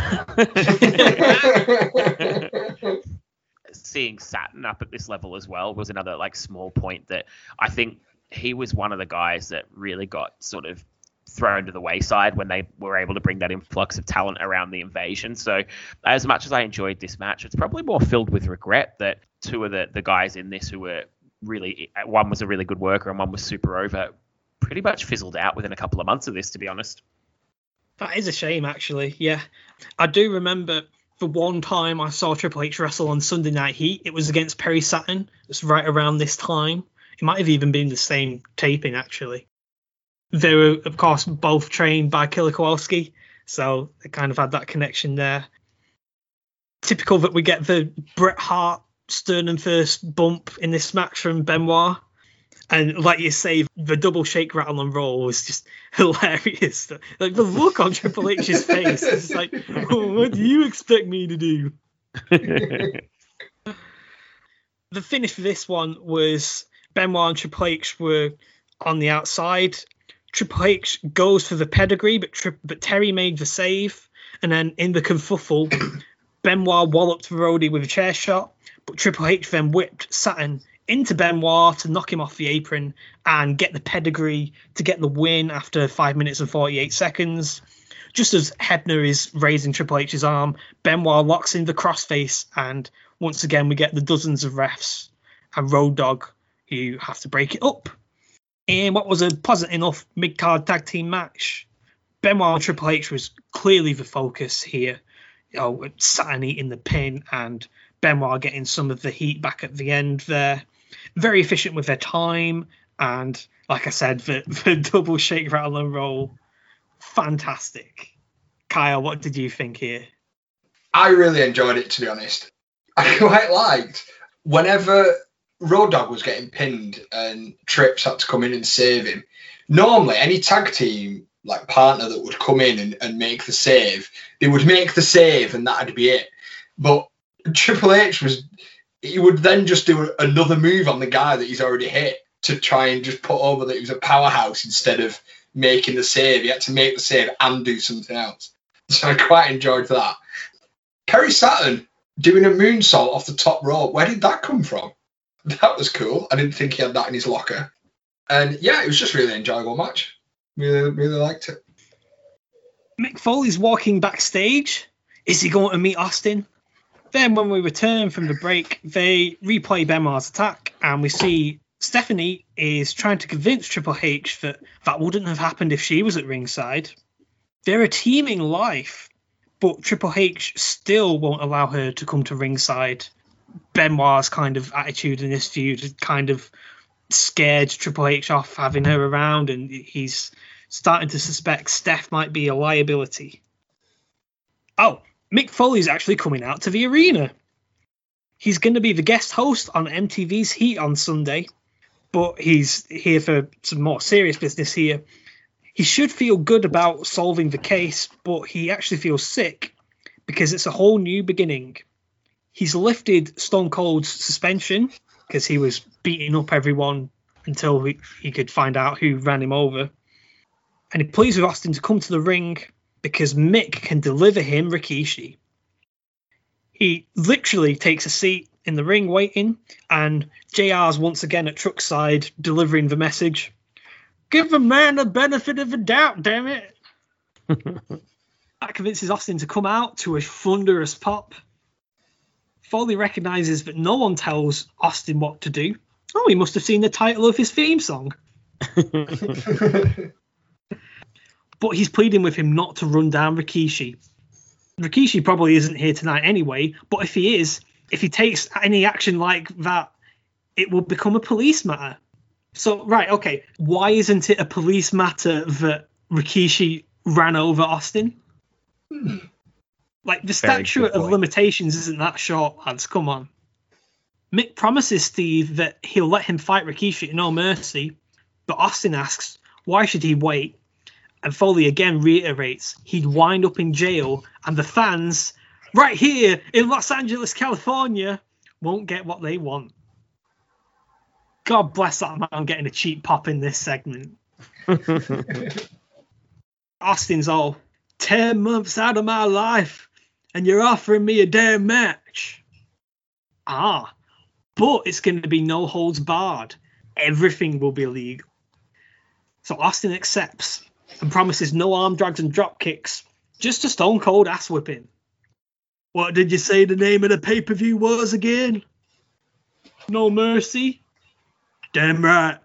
Seeing Saturn up at this level as well was another like small point that I think he was one of the guys that really got sort of thrown to the wayside when they were able to bring that influx of talent around the invasion. So as much as I enjoyed this match, it's probably more filled with regret that two of the, the guys in this who were really one was a really good worker and one was super over pretty much fizzled out within a couple of months of this to be honest. That is a shame, actually. Yeah, I do remember the one time I saw Triple H wrestle on Sunday Night Heat. It was against Perry Saturn. It was right around this time. It might have even been the same taping, actually. They were, of course, both trained by Killer Kowalski, so they kind of had that connection there. Typical that we get the Bret Hart sternum first bump in this match from Benoit. And like you say, the double shake, rattle, and roll was just hilarious. Like the look on Triple H's face is like, oh, what do you expect me to do? the finish for this one was Benoit and Triple H were on the outside. Triple H goes for the pedigree, but Tri- but Terri made the save, and then in the confuffle, Benoit walloped Brody with a chair shot, but Triple H then whipped Saturn into Benoit to knock him off the apron and get the pedigree to get the win after five minutes and 48 seconds. Just as Hebner is raising Triple H's arm, Benoit locks in the crossface, and once again we get the dozens of refs and Road Dog who have to break it up. In what was a pleasant enough mid card tag team match, Benoit and Triple H was clearly the focus here. You know, Saturn eating the pin and Benoit getting some of the heat back at the end there. Very efficient with their time, and like I said, the, the double shake, rattle, and roll, fantastic. Kyle, what did you think here? I really enjoyed it, to be honest. I quite liked whenever Road Dog was getting pinned and Trips had to come in and save him. Normally, any tag team like partner that would come in and, and make the save, they would make the save and that'd be it. But Triple H was he would then just do another move on the guy that he's already hit to try and just put over that he was a powerhouse instead of making the save. He had to make the save and do something else. So I quite enjoyed that. Perry Saturn doing a moonsault off the top rope. Where did that come from? That was cool. I didn't think he had that in his locker. And yeah, it was just really enjoyable match. Really, really liked it. Mick Foley's walking backstage. Is he going to meet Austin? Then, when we return from the break, they replay Benoit's attack, and we see Stephanie is trying to convince Triple H that that wouldn't have happened if she was at ringside. They're a team in life, but Triple H still won't allow her to come to ringside. Benoit's kind of attitude in this feud kind of scared Triple H off having her around, and he's starting to suspect Steph might be a liability. Oh, Mick Foley's actually coming out to the arena. He's going to be the guest host on MTV's Heat on Sunday, but he's here for some more serious business here. He should feel good about solving the case, but he actually feels sick because it's a whole new beginning. He's lifted Stone Cold's suspension because he was beating up everyone until he, he could find out who ran him over. And he pleads with Austin to come to the ring because Mick can deliver him Rikishi. He literally takes a seat in the ring waiting, and JR's once again at Truckside delivering the message. Give a man the benefit of the doubt, damn it. that convinces Austin to come out to a thunderous pop. Foley recognizes that no one tells Austin what to do. Oh, he must have seen the title of his theme song. but he's pleading with him not to run down Rikishi. Rikishi probably isn't here tonight anyway, but if he is, if he takes any action like that, it will become a police matter. So, right, okay, why isn't it a police matter that Rikishi ran over Austin? Like, the Very statute of limitations isn't that short, lads, come on. Mick promises Steve that he'll let him fight Rikishi at no mercy, but Austin asks, why should he wait? And Foley again reiterates he'd wind up in jail, and the fans, right here in Los Angeles, California, won't get what they want. God bless that man getting a cheap pop in this segment. Austin's all 10 months out of my life, and you're offering me a damn match. Ah, but it's going to be no holds barred. Everything will be legal. So Austin accepts and promises no arm drags and drop kicks, just a stone cold ass whipping. What did you say the name of the pay per view was again? No mercy? Damn right.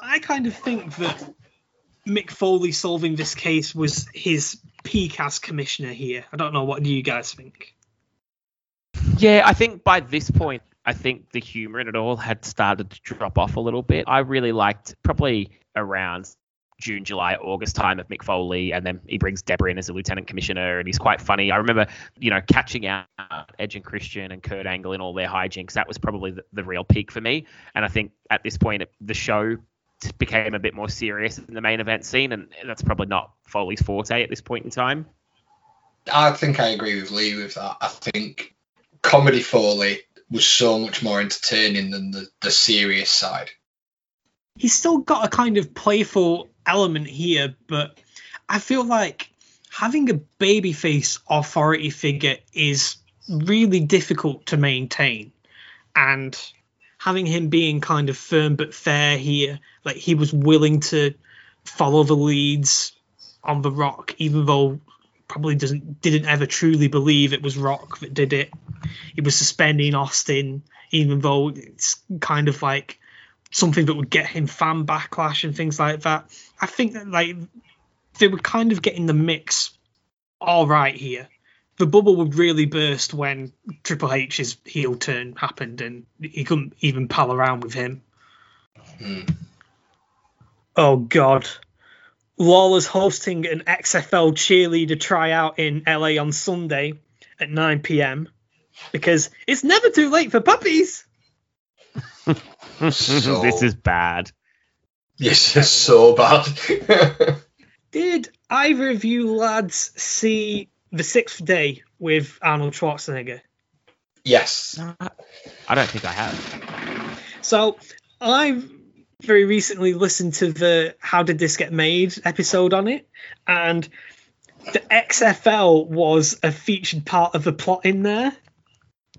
I kind of think that Mick Foley solving this case was his peak as commissioner here. I don't know. What do you guys think? Yeah, I think by this point, I think the humor in it all had started to drop off a little bit. I really liked probably around June, July, August time of Mick Foley, and then he brings Deborah in as a lieutenant commissioner, and he's quite funny. I remember, you know, catching out Edge and Christian and Kurt Angle in all their hijinks. That was probably the, the real peak for me. And I think at this point, the show became a bit more serious in the main event scene, and that's probably not Foley's forte at this point in time. I think I agree with Lee with that. I think comedy Foley was so much more entertaining than the, the serious side. He's still got a kind of playful element here, but I feel like having a babyface authority figure is really difficult to maintain. And having him being kind of firm but fair here, like he was willing to follow the leads on the rock, even though probably doesn't didn't ever truly believe it was Rock that did it. He was suspending Austin, even though it's kind of like something that would get him fan backlash and things like that. I think that like they were kind of getting the mix all right here. The bubble would really burst when Triple H's heel turn happened, and he couldn't even pal around with him. Hmm. Oh God. Lawler's hosting an XFL cheerleader tryout in LA on Sunday at 9 p.m. because it's never too late for puppies. So- this is bad. Yes, it's so bad. Did either of you lads see The Sixth Day with Arnold Schwarzenegger? yes. I don't think I have. So I very recently listened to the How Did This Get Made episode on it, and the XFL was a featured part of the plot in there.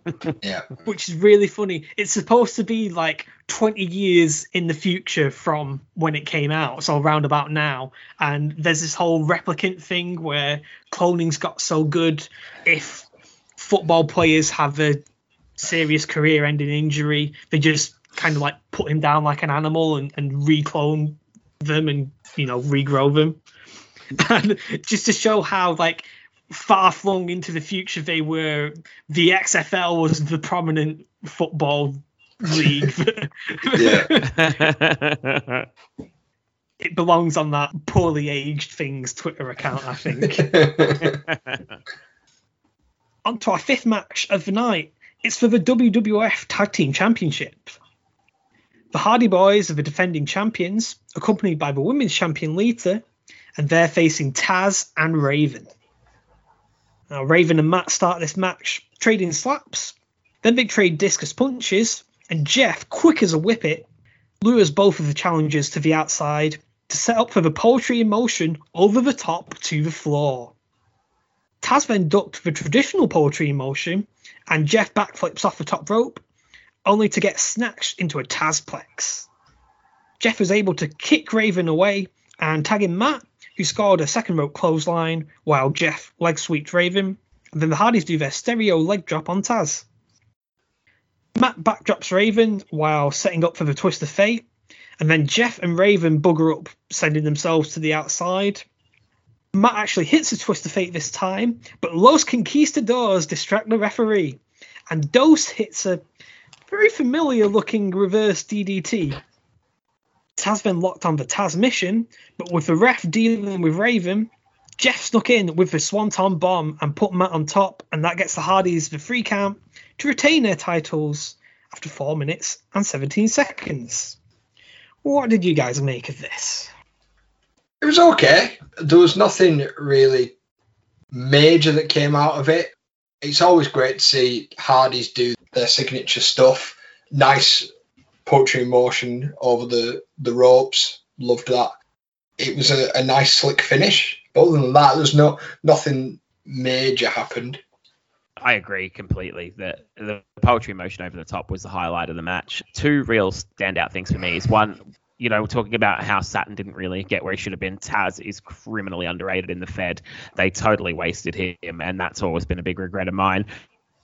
Yeah. which is really funny. It's supposed to be like 20 years in the future from when it came out, so around about now. And there's this whole replicant thing where cloning's got so good if football players have a serious career ending injury, they just kind of like put him down like an animal and, and reclone them and, you know, regrow them. And just to show how like far flung into the future they were the XFL was the prominent football league. Yeah. it belongs on that poorly aged things Twitter account, I think. on to our fifth match of the night. It's for the WWF Tag Team Championship. The Hardy Boys are the defending champions, accompanied by the women's champion Lita, and they're facing Taz and Raven. Now, Raven and Matt start this match trading slaps. Then they trade discus punches, and Jeff, quick as a whippet, lures both of the challengers to the outside to set up for the poetry in motion over the top to the floor. Taz then ducked the traditional poetry in motion, and Jeff backflips off the top rope, only to get snatched into a Tazplex. Jeff was able to kick Raven away and tag in Matt, who scored a second rope clothesline while Jeff leg sweeps Raven. And then the Hardys do their stereo leg drop on Taz. Matt backdrops Raven while setting up for the twist of fate. And then Jeff and Raven bugger up, sending themselves to the outside. Matt actually hits a twist of fate this time, but Los Conquistadors distract the referee. And Dos hits a very familiar looking reverse DDT. Taz then locked on the Tazmission, but with the ref dealing with Raven, Jeff snuck in with the Swanton bomb and put Matt on top, and that gets the Hardys the free count to retain their titles after 4 minutes and 17 seconds. What did you guys make of this? It was okay. There was nothing really major that came out of it. It's always great to see Hardys do their signature stuff. Nice poetry motion over the, the ropes. Loved that. It was a, a nice slick finish. But other than that, there's no nothing major happened. I agree completely that the poetry motion over the top was the highlight of the match. Two real standout things for me is one, you know, talking about how Saturn didn't really get where he should have been. Taz is criminally underrated in the Fed. They totally wasted him, and that's always been a big regret of mine.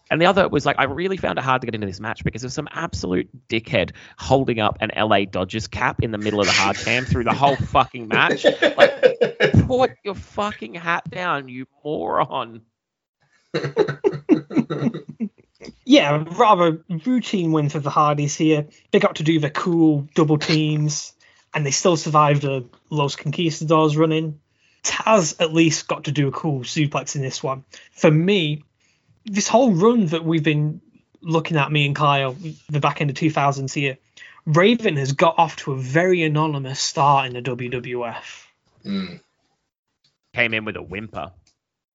And the other was like, I really found it hard to get into this match because there's some absolute dickhead holding up an LA Dodgers cap in the middle of the hard cam through the whole fucking match. Like, put your fucking hat down, you moron. Yeah, rather routine win for the Hardys here. They got to do the cool double teams, and they still survived a Los Conquistadors running. Taz at least got to do a cool suplex in this one. For me, this whole run that we've been looking at, me and Kyle, the back end of 2000s here, Raven has got off to a very anonymous start in the WWF. Mm. Came in with a whimper.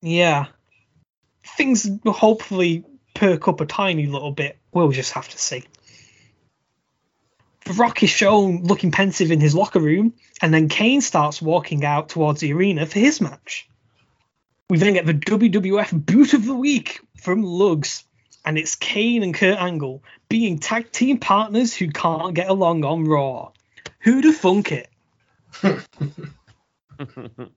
Yeah. Things will hopefully perk up a tiny little bit. We'll just have to see. The Rock is shown looking pensive in his locker room, and then Kane starts walking out towards the arena for his match. We then get the WWF Boot of the Week from Lugz, and it's Kane and Kurt Angle being tag team partners who can't get along on Raw. Who'd have thunk it?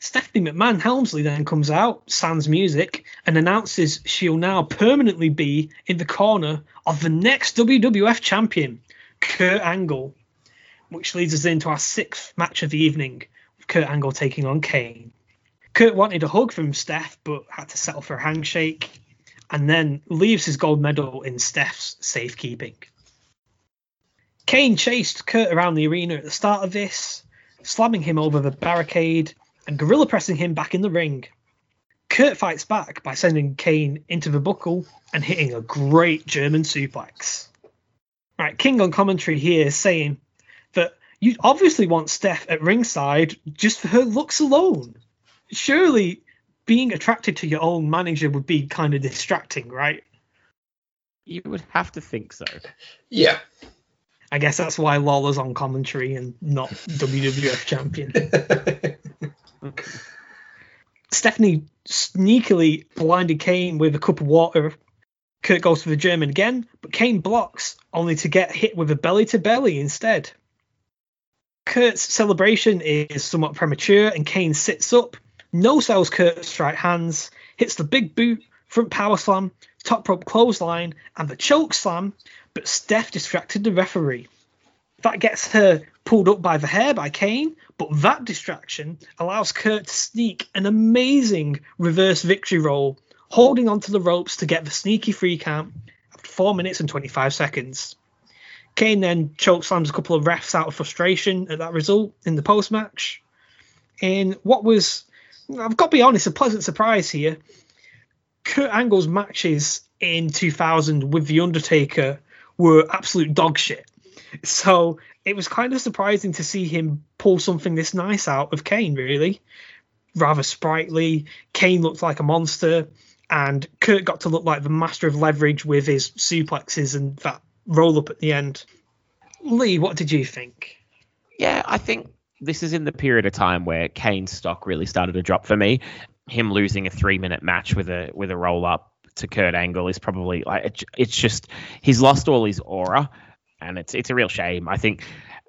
Stephanie McMahon Helmsley then comes out, sans music, and announces she'll now permanently be in the corner of the next WWF champion, Kurt Angle, which leads us into our sixth match of the evening, with Kurt Angle taking on Kane. Kurt wanted a hug from Steph, but had to settle for a handshake, and then leaves his gold medal in Steph's safekeeping. Kane chased Kurt around the arena at the start of this, slamming him over the barricade and gorilla pressing him back in the ring. Kurt fights back by sending Kane into the buckle and hitting a great German suplex. Right, King on commentary here is saying that you obviously want Steph at ringside just for her looks alone. Surely being attracted to your own manager would be kind of distracting, right? You would have to think so. Yeah. I guess that's why Lawler's on commentary and not WWF champion. Stephanie sneakily blinded Kane with a cup of water. Kurt goes for the German again, but Kane blocks, only to get hit with a belly to belly instead. Kurt's celebration is somewhat premature, and Kane sits up, no sells Kurt's right hands, hits the big boot, front power slam, top rope clothesline, and the choke slam, but Steph distracted the referee. That gets her pulled up by the hair by Kane, but that distraction allows Kurt to sneak an amazing reverse victory roll, holding onto the ropes to get the sneaky free count after 4 minutes and 25 seconds. Kane then choke slams a couple of refs out of frustration at that result in the post match. In what was, I've got to be honest, a pleasant surprise here. Kurt Angle's matches in 2000 with The Undertaker were absolute dog shit. So it was kind of surprising to see him pull something this nice out of Kane, really. Rather sprightly. Kane looked like a monster, and Kurt got to look like the master of leverage with his suplexes and that roll up at the end. Lee, what did you think? Yeah, I think this is in the period of time where Kane's stock really started to drop for me. Him losing a three minute match with a with a roll up to Kurt Angle is probably like it, it's just he's lost all his aura, and it's it's a real shame. I think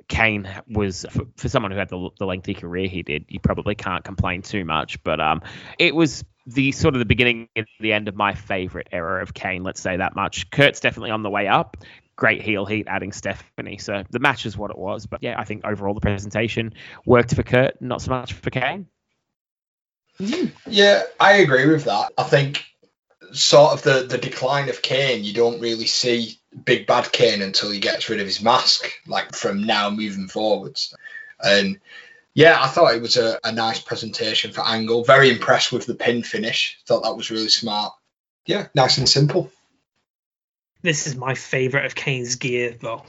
Kane was for, for someone who had the, the lengthy career he did, you probably can't complain too much. But um, it was the sort of the beginning and the end of my favorite era of Kane. Let's say that much. Kurt's definitely on the way up. Great heel heat adding Stephanie. So the match is what it was. But yeah, I think overall the presentation worked for Kurt, not so much for Kane. Yeah, I agree with that. I think sort of the, the decline of Kane, you don't really see big bad Kane until he gets rid of his mask, like from now moving forwards. And yeah, I thought it was a, a nice presentation for Angle. Very impressed with the pin finish. Thought that was really smart. Yeah, nice and simple. This is my favourite of Kane's gear, though.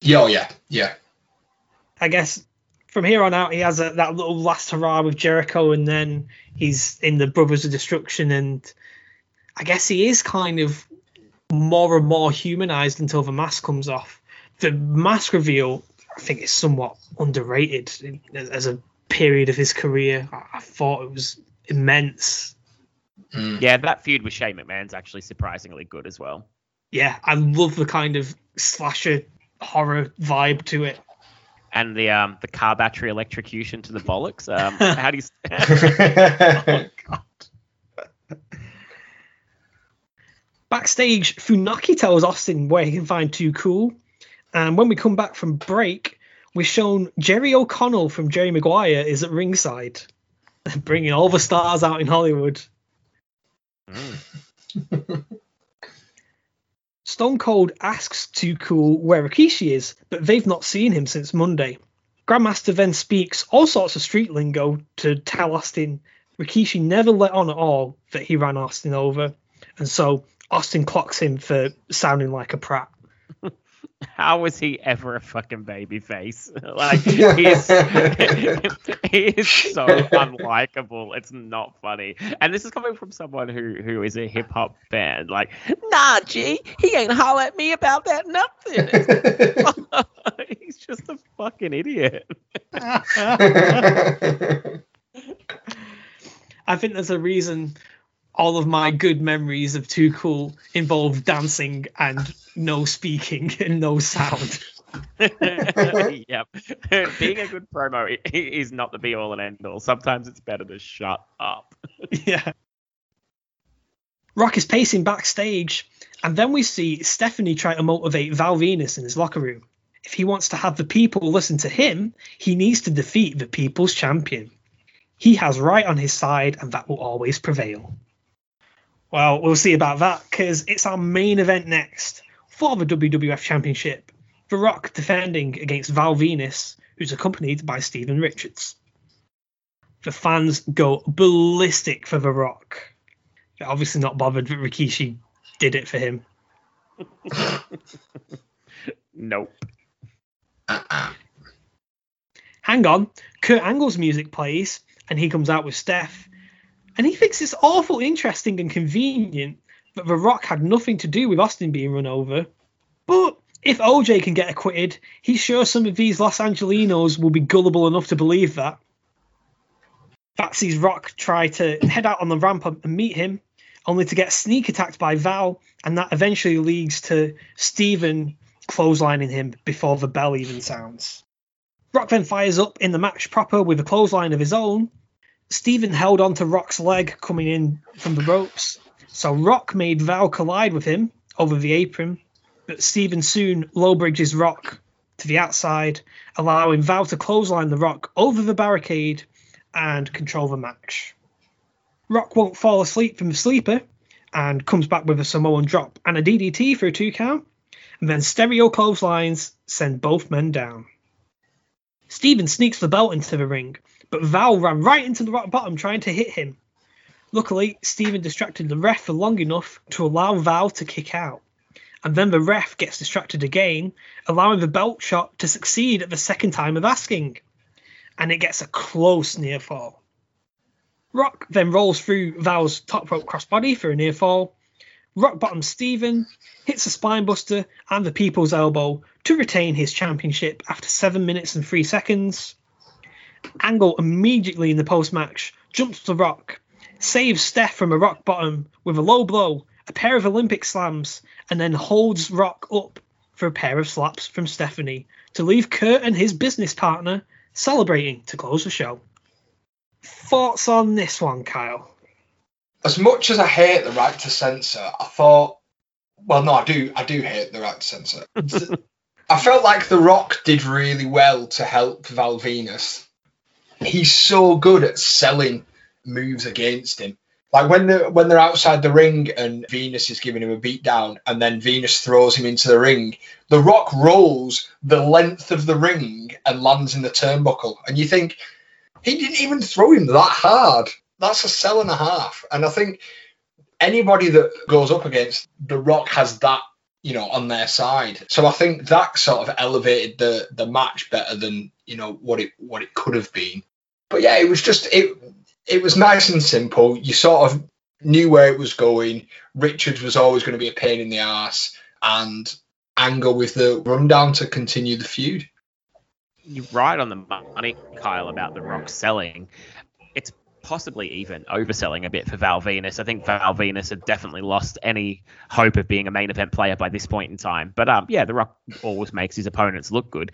Yeah, oh, yeah, yeah. I guess from here on out, he has a, that little last hurrah with Jericho, and then he's in the Brothers of Destruction, and I guess he is kind of more and more humanized until the mask comes off. The mask reveal, I think, is somewhat underrated as a period of his career. I, I thought it was immense. Mm. Yeah, that feud with Shane McMahon's actually surprisingly good as well. Yeah, I love the kind of slasher horror vibe to it. And the um the car battery electrocution to the bollocks. Um, how do you? God. Backstage, Funaki tells Austin where he can find Too Cool. And when we come back from break, we're shown Jerry O'Connell from Jerry Maguire is at ringside, bringing all the stars out in Hollywood. Mm. Stone Cold asks Too Cool where Rikishi is, but they've not seen him since Monday. Grandmaster then speaks all sorts of street lingo to tell Austin Rikishi never let on at all that he ran Austin over, and so Austin clocks him for sounding like a prat. How was he ever a fucking baby face? Like he is, he is so unlikable. It's not funny. And this is coming from someone who who is a hip hop fan. Like, nah, G, he ain't holler at me about that nothing. He's just a fucking idiot. I think there's a reason all of my good memories of Too Cool involve dancing and no speaking and no sound. yep. Being a good promo is not the be all and end all. Sometimes it's better to shut up. yeah. Rock is pacing backstage, and then we see Stephanie try to motivate Val Venis in his locker room. If he wants to have the people listen to him, he needs to defeat the people's champion. He has right on his side, and that will always prevail. Well, we'll see about that because it's our main event next for the WWF Championship. The Rock defending against Val Venis, who's accompanied by Steven Richards. The fans go ballistic for The Rock. They're obviously not bothered that Rikishi did it for him. Nope. Hang on, Kurt Angle's music plays, and he comes out with Steph, and he thinks it's awful interesting and convenient that The Rock had nothing to do with Austin being run over. But if OJ can get acquitted, he's sure some of these Los Angelinos will be gullible enough to believe that. That sees Rock try to head out on the ramp and meet him, only to get sneak attacked by Val, and that eventually leads to Steven clotheslining him before the bell even sounds. Rock then fires up in the match proper with a clothesline of his own. Steven held onto Rock's leg coming in from the ropes, so Rock made Val collide with him over the apron, but Steven soon low bridges Rock to the outside, allowing Val to clothesline the Rock over the barricade and control the match. Rock won't fall asleep from the sleeper and comes back with a Samoan drop and a DDT for a two count, and then stereo clotheslines send both men down. Steven sneaks the belt into the ring, but Val ran right into the rock bottom trying to hit him. Luckily, Steven distracted the ref for long enough to allow Val to kick out. And then the ref gets distracted again, allowing the belt shot to succeed at the second time of asking. And it gets a close near fall. Rock then rolls through Val's top rope crossbody for a near fall. Rock bottom Steven hits a spinebuster and the people's elbow to retain his championship after 7 minutes and 3 seconds. Angle immediately in the post match jumps to Rock, saves Steph from a rock bottom with a low blow, a pair of Olympic slams, and then holds Rock up for a pair of slaps from Stephanie to leave Kurt and his business partner celebrating to close the show. Thoughts on this one, Kyle? as much as I hate the right to censor, I thought, well, no, I do, I do hate the right to censor. I felt like The Rock did really well to help Val Venis. He's so good at selling moves against him. Like when they're when they're outside the ring and Venis is giving him a beat down, and then Venis throws him into the ring. The Rock rolls the length of the ring and lands in the turnbuckle, and you think he didn't even throw him that hard. That's a sell and a half. And I think anybody that goes up against The Rock has that you know, on their side. So I think that sort of elevated the the match better than you know what it what it could have been. But yeah, it was just it it was nice and simple. You sort of knew where it was going. Richards was always going to be a pain in the ass, and Angle with the rundown to continue the feud. You're right on the money, Kyle, about the Rock selling. It's possibly even overselling a bit for Val Venis. I think Val Venis had definitely lost any hope of being a main event player by this point in time. But um, yeah, The Rock always makes his opponents look good.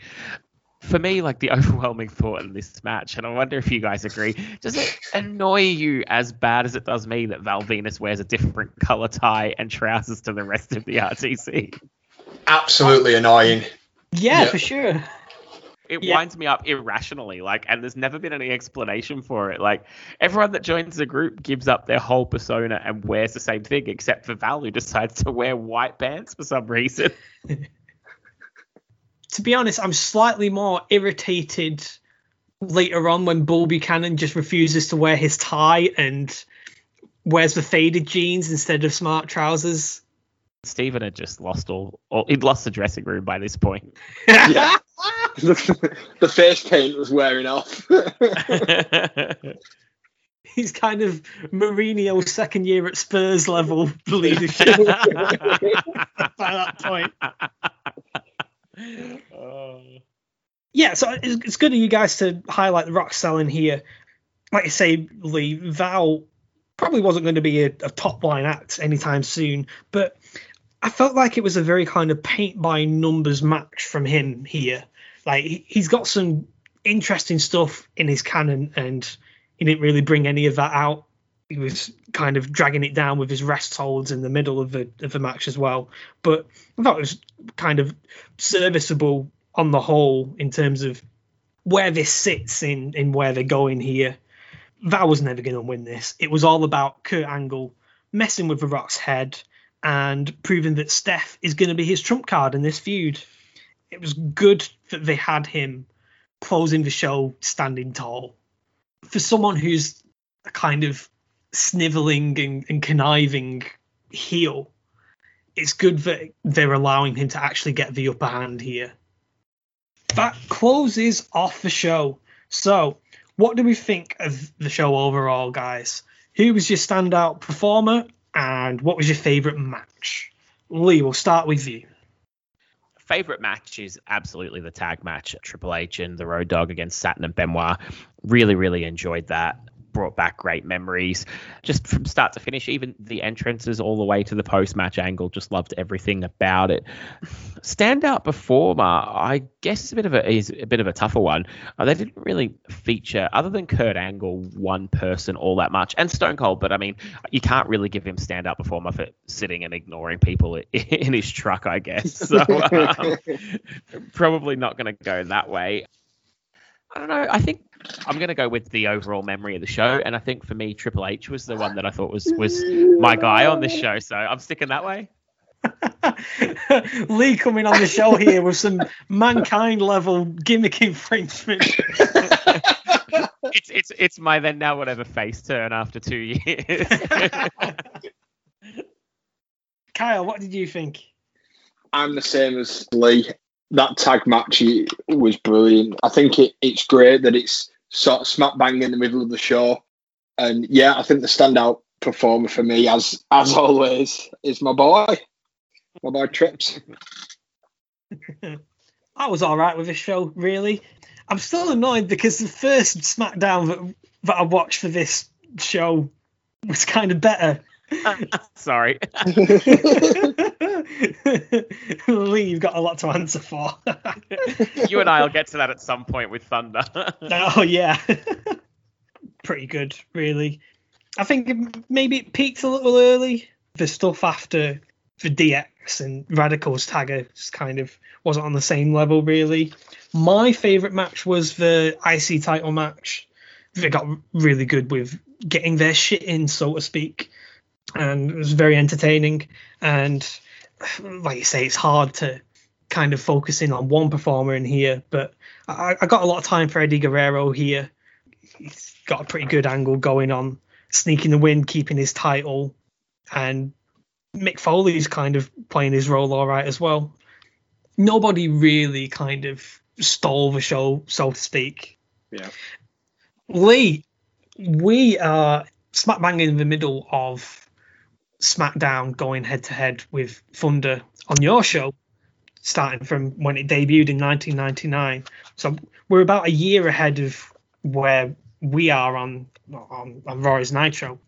For me, like the overwhelming thought in this match, and I wonder if you guys agree, does it annoy you as bad as it does me that Val Venis wears a different color tie and trousers to the rest of the RTC? Absolutely annoying. Yeah, Yeah. for sure. It Yeah. winds me up irrationally, like, and there's never been any explanation for it. Like, everyone that joins the group gives up their whole persona and wears the same thing, except for Val, who decides to wear white pants for some reason. To be honest, I'm slightly more irritated later on when Bull Buchanan just refuses to wear his tie and wears the faded jeans instead of smart trousers. Steven had just lost all, all, he'd lost the dressing room by this point. Yeah. the, the face paint was wearing off. He's kind of Mourinho's second year at Spurs level leadership by that point. Oh. yeah, so it's, it's good of you guys to highlight the rock selling here. Like I say, Lee, Val probably wasn't going to be a, a top line act anytime soon, but I felt like it was a very kind of paint by numbers match from him here. Like he, he's got some interesting stuff in his canon, and he didn't really bring any of that out. He was kind of dragging it down with his rest holds in the middle of the of the match as well. But I thought it was kind of serviceable on the whole in terms of where this sits in in where they're going here. Val was never going to win this. It was all about Kurt Angle messing with the Rock's head and proving that Steph is going to be his trump card in this feud. It was good that they had him closing the show standing tall. For someone who's a kind of sniveling and, and conniving heel, it's good that they're allowing him to actually get the upper hand here. That closes off the show. So, what do we think of the show overall, guys? Who was your standout performer, and what was your favourite match? Lee, we'll start with you. favorite match is absolutely the tag match Triple H and the Road Dog against Saturn and Benoit. Really, really enjoyed that. Brought back great memories, just from start to finish. Even the entrances all the way to the post-match angle, just loved everything about it. Standout performer, I guess, is a bit of a is a bit of a tougher one. Uh, they didn't really feature, other than Kurt Angle, one person all that much, and Stone Cold. But I mean, you can't really give him standout performer for sitting and ignoring people in his truck, I guess. So um, probably not going to go that way. I don't know. I think I'm going to go with the overall memory of the show, and I think for me, Triple H was the one that I thought was was my guy on this show. So I'm sticking that way. Lee coming on the show here with some mankind level gimmick infringement. It's it's it's my then now whatever face turn after two years. Kyle, what did you think? I'm the same as Lee. That tag match was brilliant. I think it, it's great that it's sort of smack bang in the middle of the show. And yeah, I think the standout performer for me, as as always, is my boy, my boy Trips. I was all right with this show, really. I'm still annoyed because the first SmackDown that, that I watched for this show was kind of better. Sorry. Lee, you've got a lot to answer for. you and I'll get to that at some point with Thunder. oh yeah, pretty good, really. I think maybe it peaked a little early. The stuff after the DX and Radicalz tagger just kind of wasn't on the same level, really. My favorite match was the IC title match. They got really good with getting their shit in, so to speak, and it was very entertaining. And like you say, it's hard to kind of focus in on one performer in here, but I, I got a lot of time for Eddie Guerrero here. He's got a pretty good angle going on, sneaking the win, keeping his title, and Mick Foley's kind of playing his role all right as well. Nobody really kind of stole the show, so to speak. Yeah. Lee, we are smack bang in the middle of SmackDown going head to head with Thunder on your show, starting from when it debuted in 1999. So we're about a year ahead of where we are on on, on Raw is Nitro.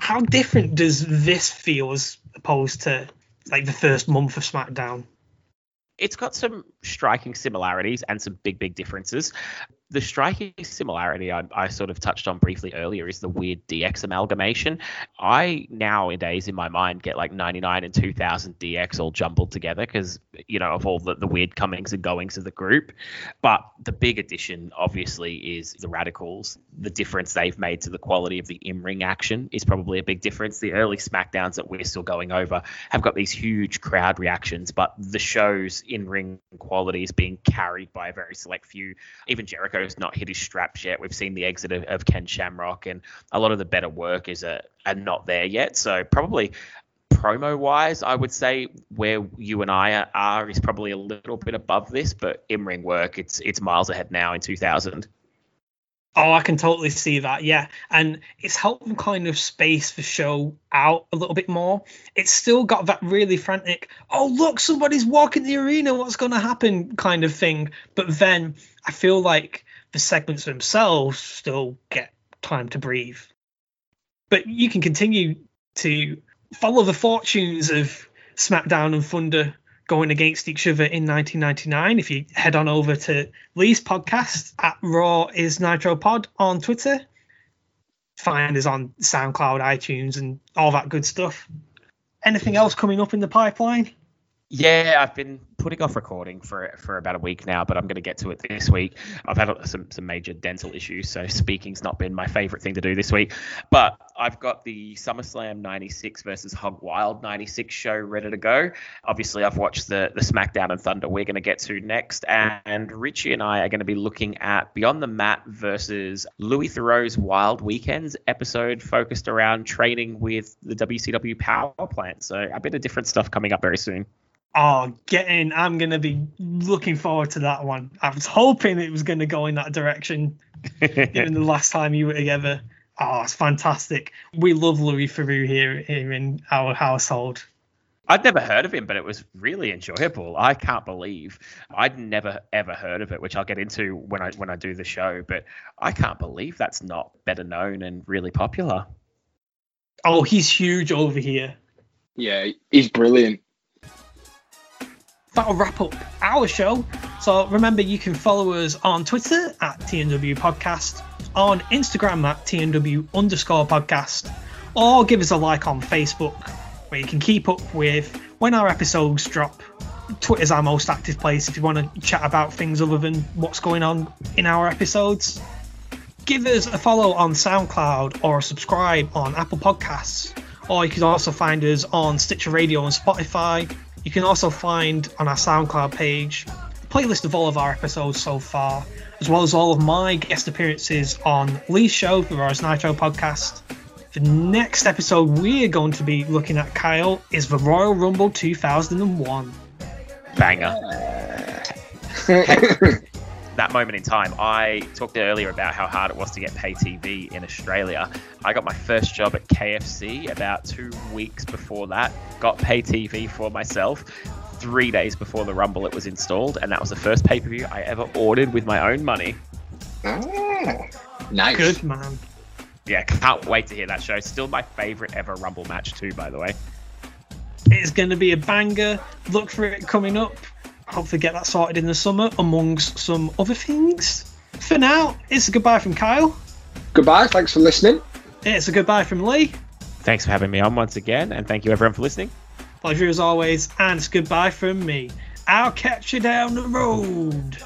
How different does this feel as opposed to like the first month of SmackDown? it's got some striking similarities and some big, big differences. The striking similarity I, I, sort of touched on briefly earlier is the weird DX amalgamation. I nowadays in my mind get like 99 and 2000 DX all jumbled together because, you know, of all the, the weird comings and goings of the group. But the big addition, obviously, is the Radicalz. The difference they've made to the quality of the in ring action is probably a big difference. The early SmackDowns that we're still going over have got these huge crowd reactions, but the show's in ring quality is being carried by a very select few. Even Jericho's not hit his straps yet. We've seen the exit of, of Ken Shamrock, and a lot of the better work is a, are not there yet. So probably promo wise, I would say where you and I are, are is probably a little bit above this, but in ring work, it's it's miles ahead now in 2000. Oh, I can totally see that. Yeah, and it's helped them kind of space the show out a little bit more. It's still got that really frantic, oh look, somebody's walking the arena, what's going to happen kind of thing. But then I feel like the segments themselves still get time to breathe. But you can continue to follow the fortunes of SmackDown and Thunder going against each other in 1999. If you head on over to Lee's podcast at Raw is Nitro Pod on Twitter, find us on SoundCloud, iTunes, and all that good stuff. Anything else coming up in the pipeline? Yeah, I've been putting off recording for for about a week now, but I'm going to get to it this week. I've had some some major dental issues, so speaking's not been my favorite thing to do this week. But I've got the SummerSlam 96 versus Hog Wild 96 show ready to go. Obviously, I've watched the the SmackDown and Thunder we're going to get to next, and Richie and I are going to be looking at Beyond the Mat versus Louis Theroux's Wild Weekends episode focused around training with the WCW Power Plant. So a bit of different stuff coming up very soon. Oh, get in. I'm going to be looking forward to that one. I was hoping it was going to go in that direction, given the last time you were together. Oh, it's fantastic. We love Louis Theroux here, here in our household. I'd never heard of him, but it was really enjoyable. I can't believe I'd never ever heard of it, which I'll get into when I when I do the show. But I can't believe that's not better known and really popular. Oh, he's huge over here. Yeah, he's brilliant that'll wrap up our show. So remember, you can follow us on Twitter at TNW Podcast, on Instagram at TNW underscore podcast, or give us a like on Facebook, where you can keep up with when our episodes drop. Twitter's our most active place if you want to chat about things other than what's going on in our episodes. Give us a follow on SoundCloud or subscribe on Apple Podcasts, or you can also find us on Stitcher Radio and Spotify you can also find on our SoundCloud page a playlist of all of our episodes so far, as well as all of my guest appearances on Lee's show, the Raw is Nitro podcast. The next episode we're going to be looking at, Kyle, is the Royal Rumble 2001. Banger. that moment in time, I talked earlier about how hard it was to get pay TV in Australia. I got my first job at KFC about two weeks before that, got pay TV for myself. Three days before the Rumble, it was installed, and that was the first pay per view I ever ordered with my own money. Oh, nice. Good man. Yeah, can't wait to hear that show. Still my favorite ever Rumble match, too, by the way. It's going to be a banger. Look for it coming up hopefully get that sorted in the summer, amongst some other things. For now, it's a goodbye from Kyle. Goodbye. Thanks for listening. It's a goodbye from Lee. Thanks for having me on once again, and thank you everyone for listening. Pleasure as always, and it's goodbye from me. I'll catch you down the road.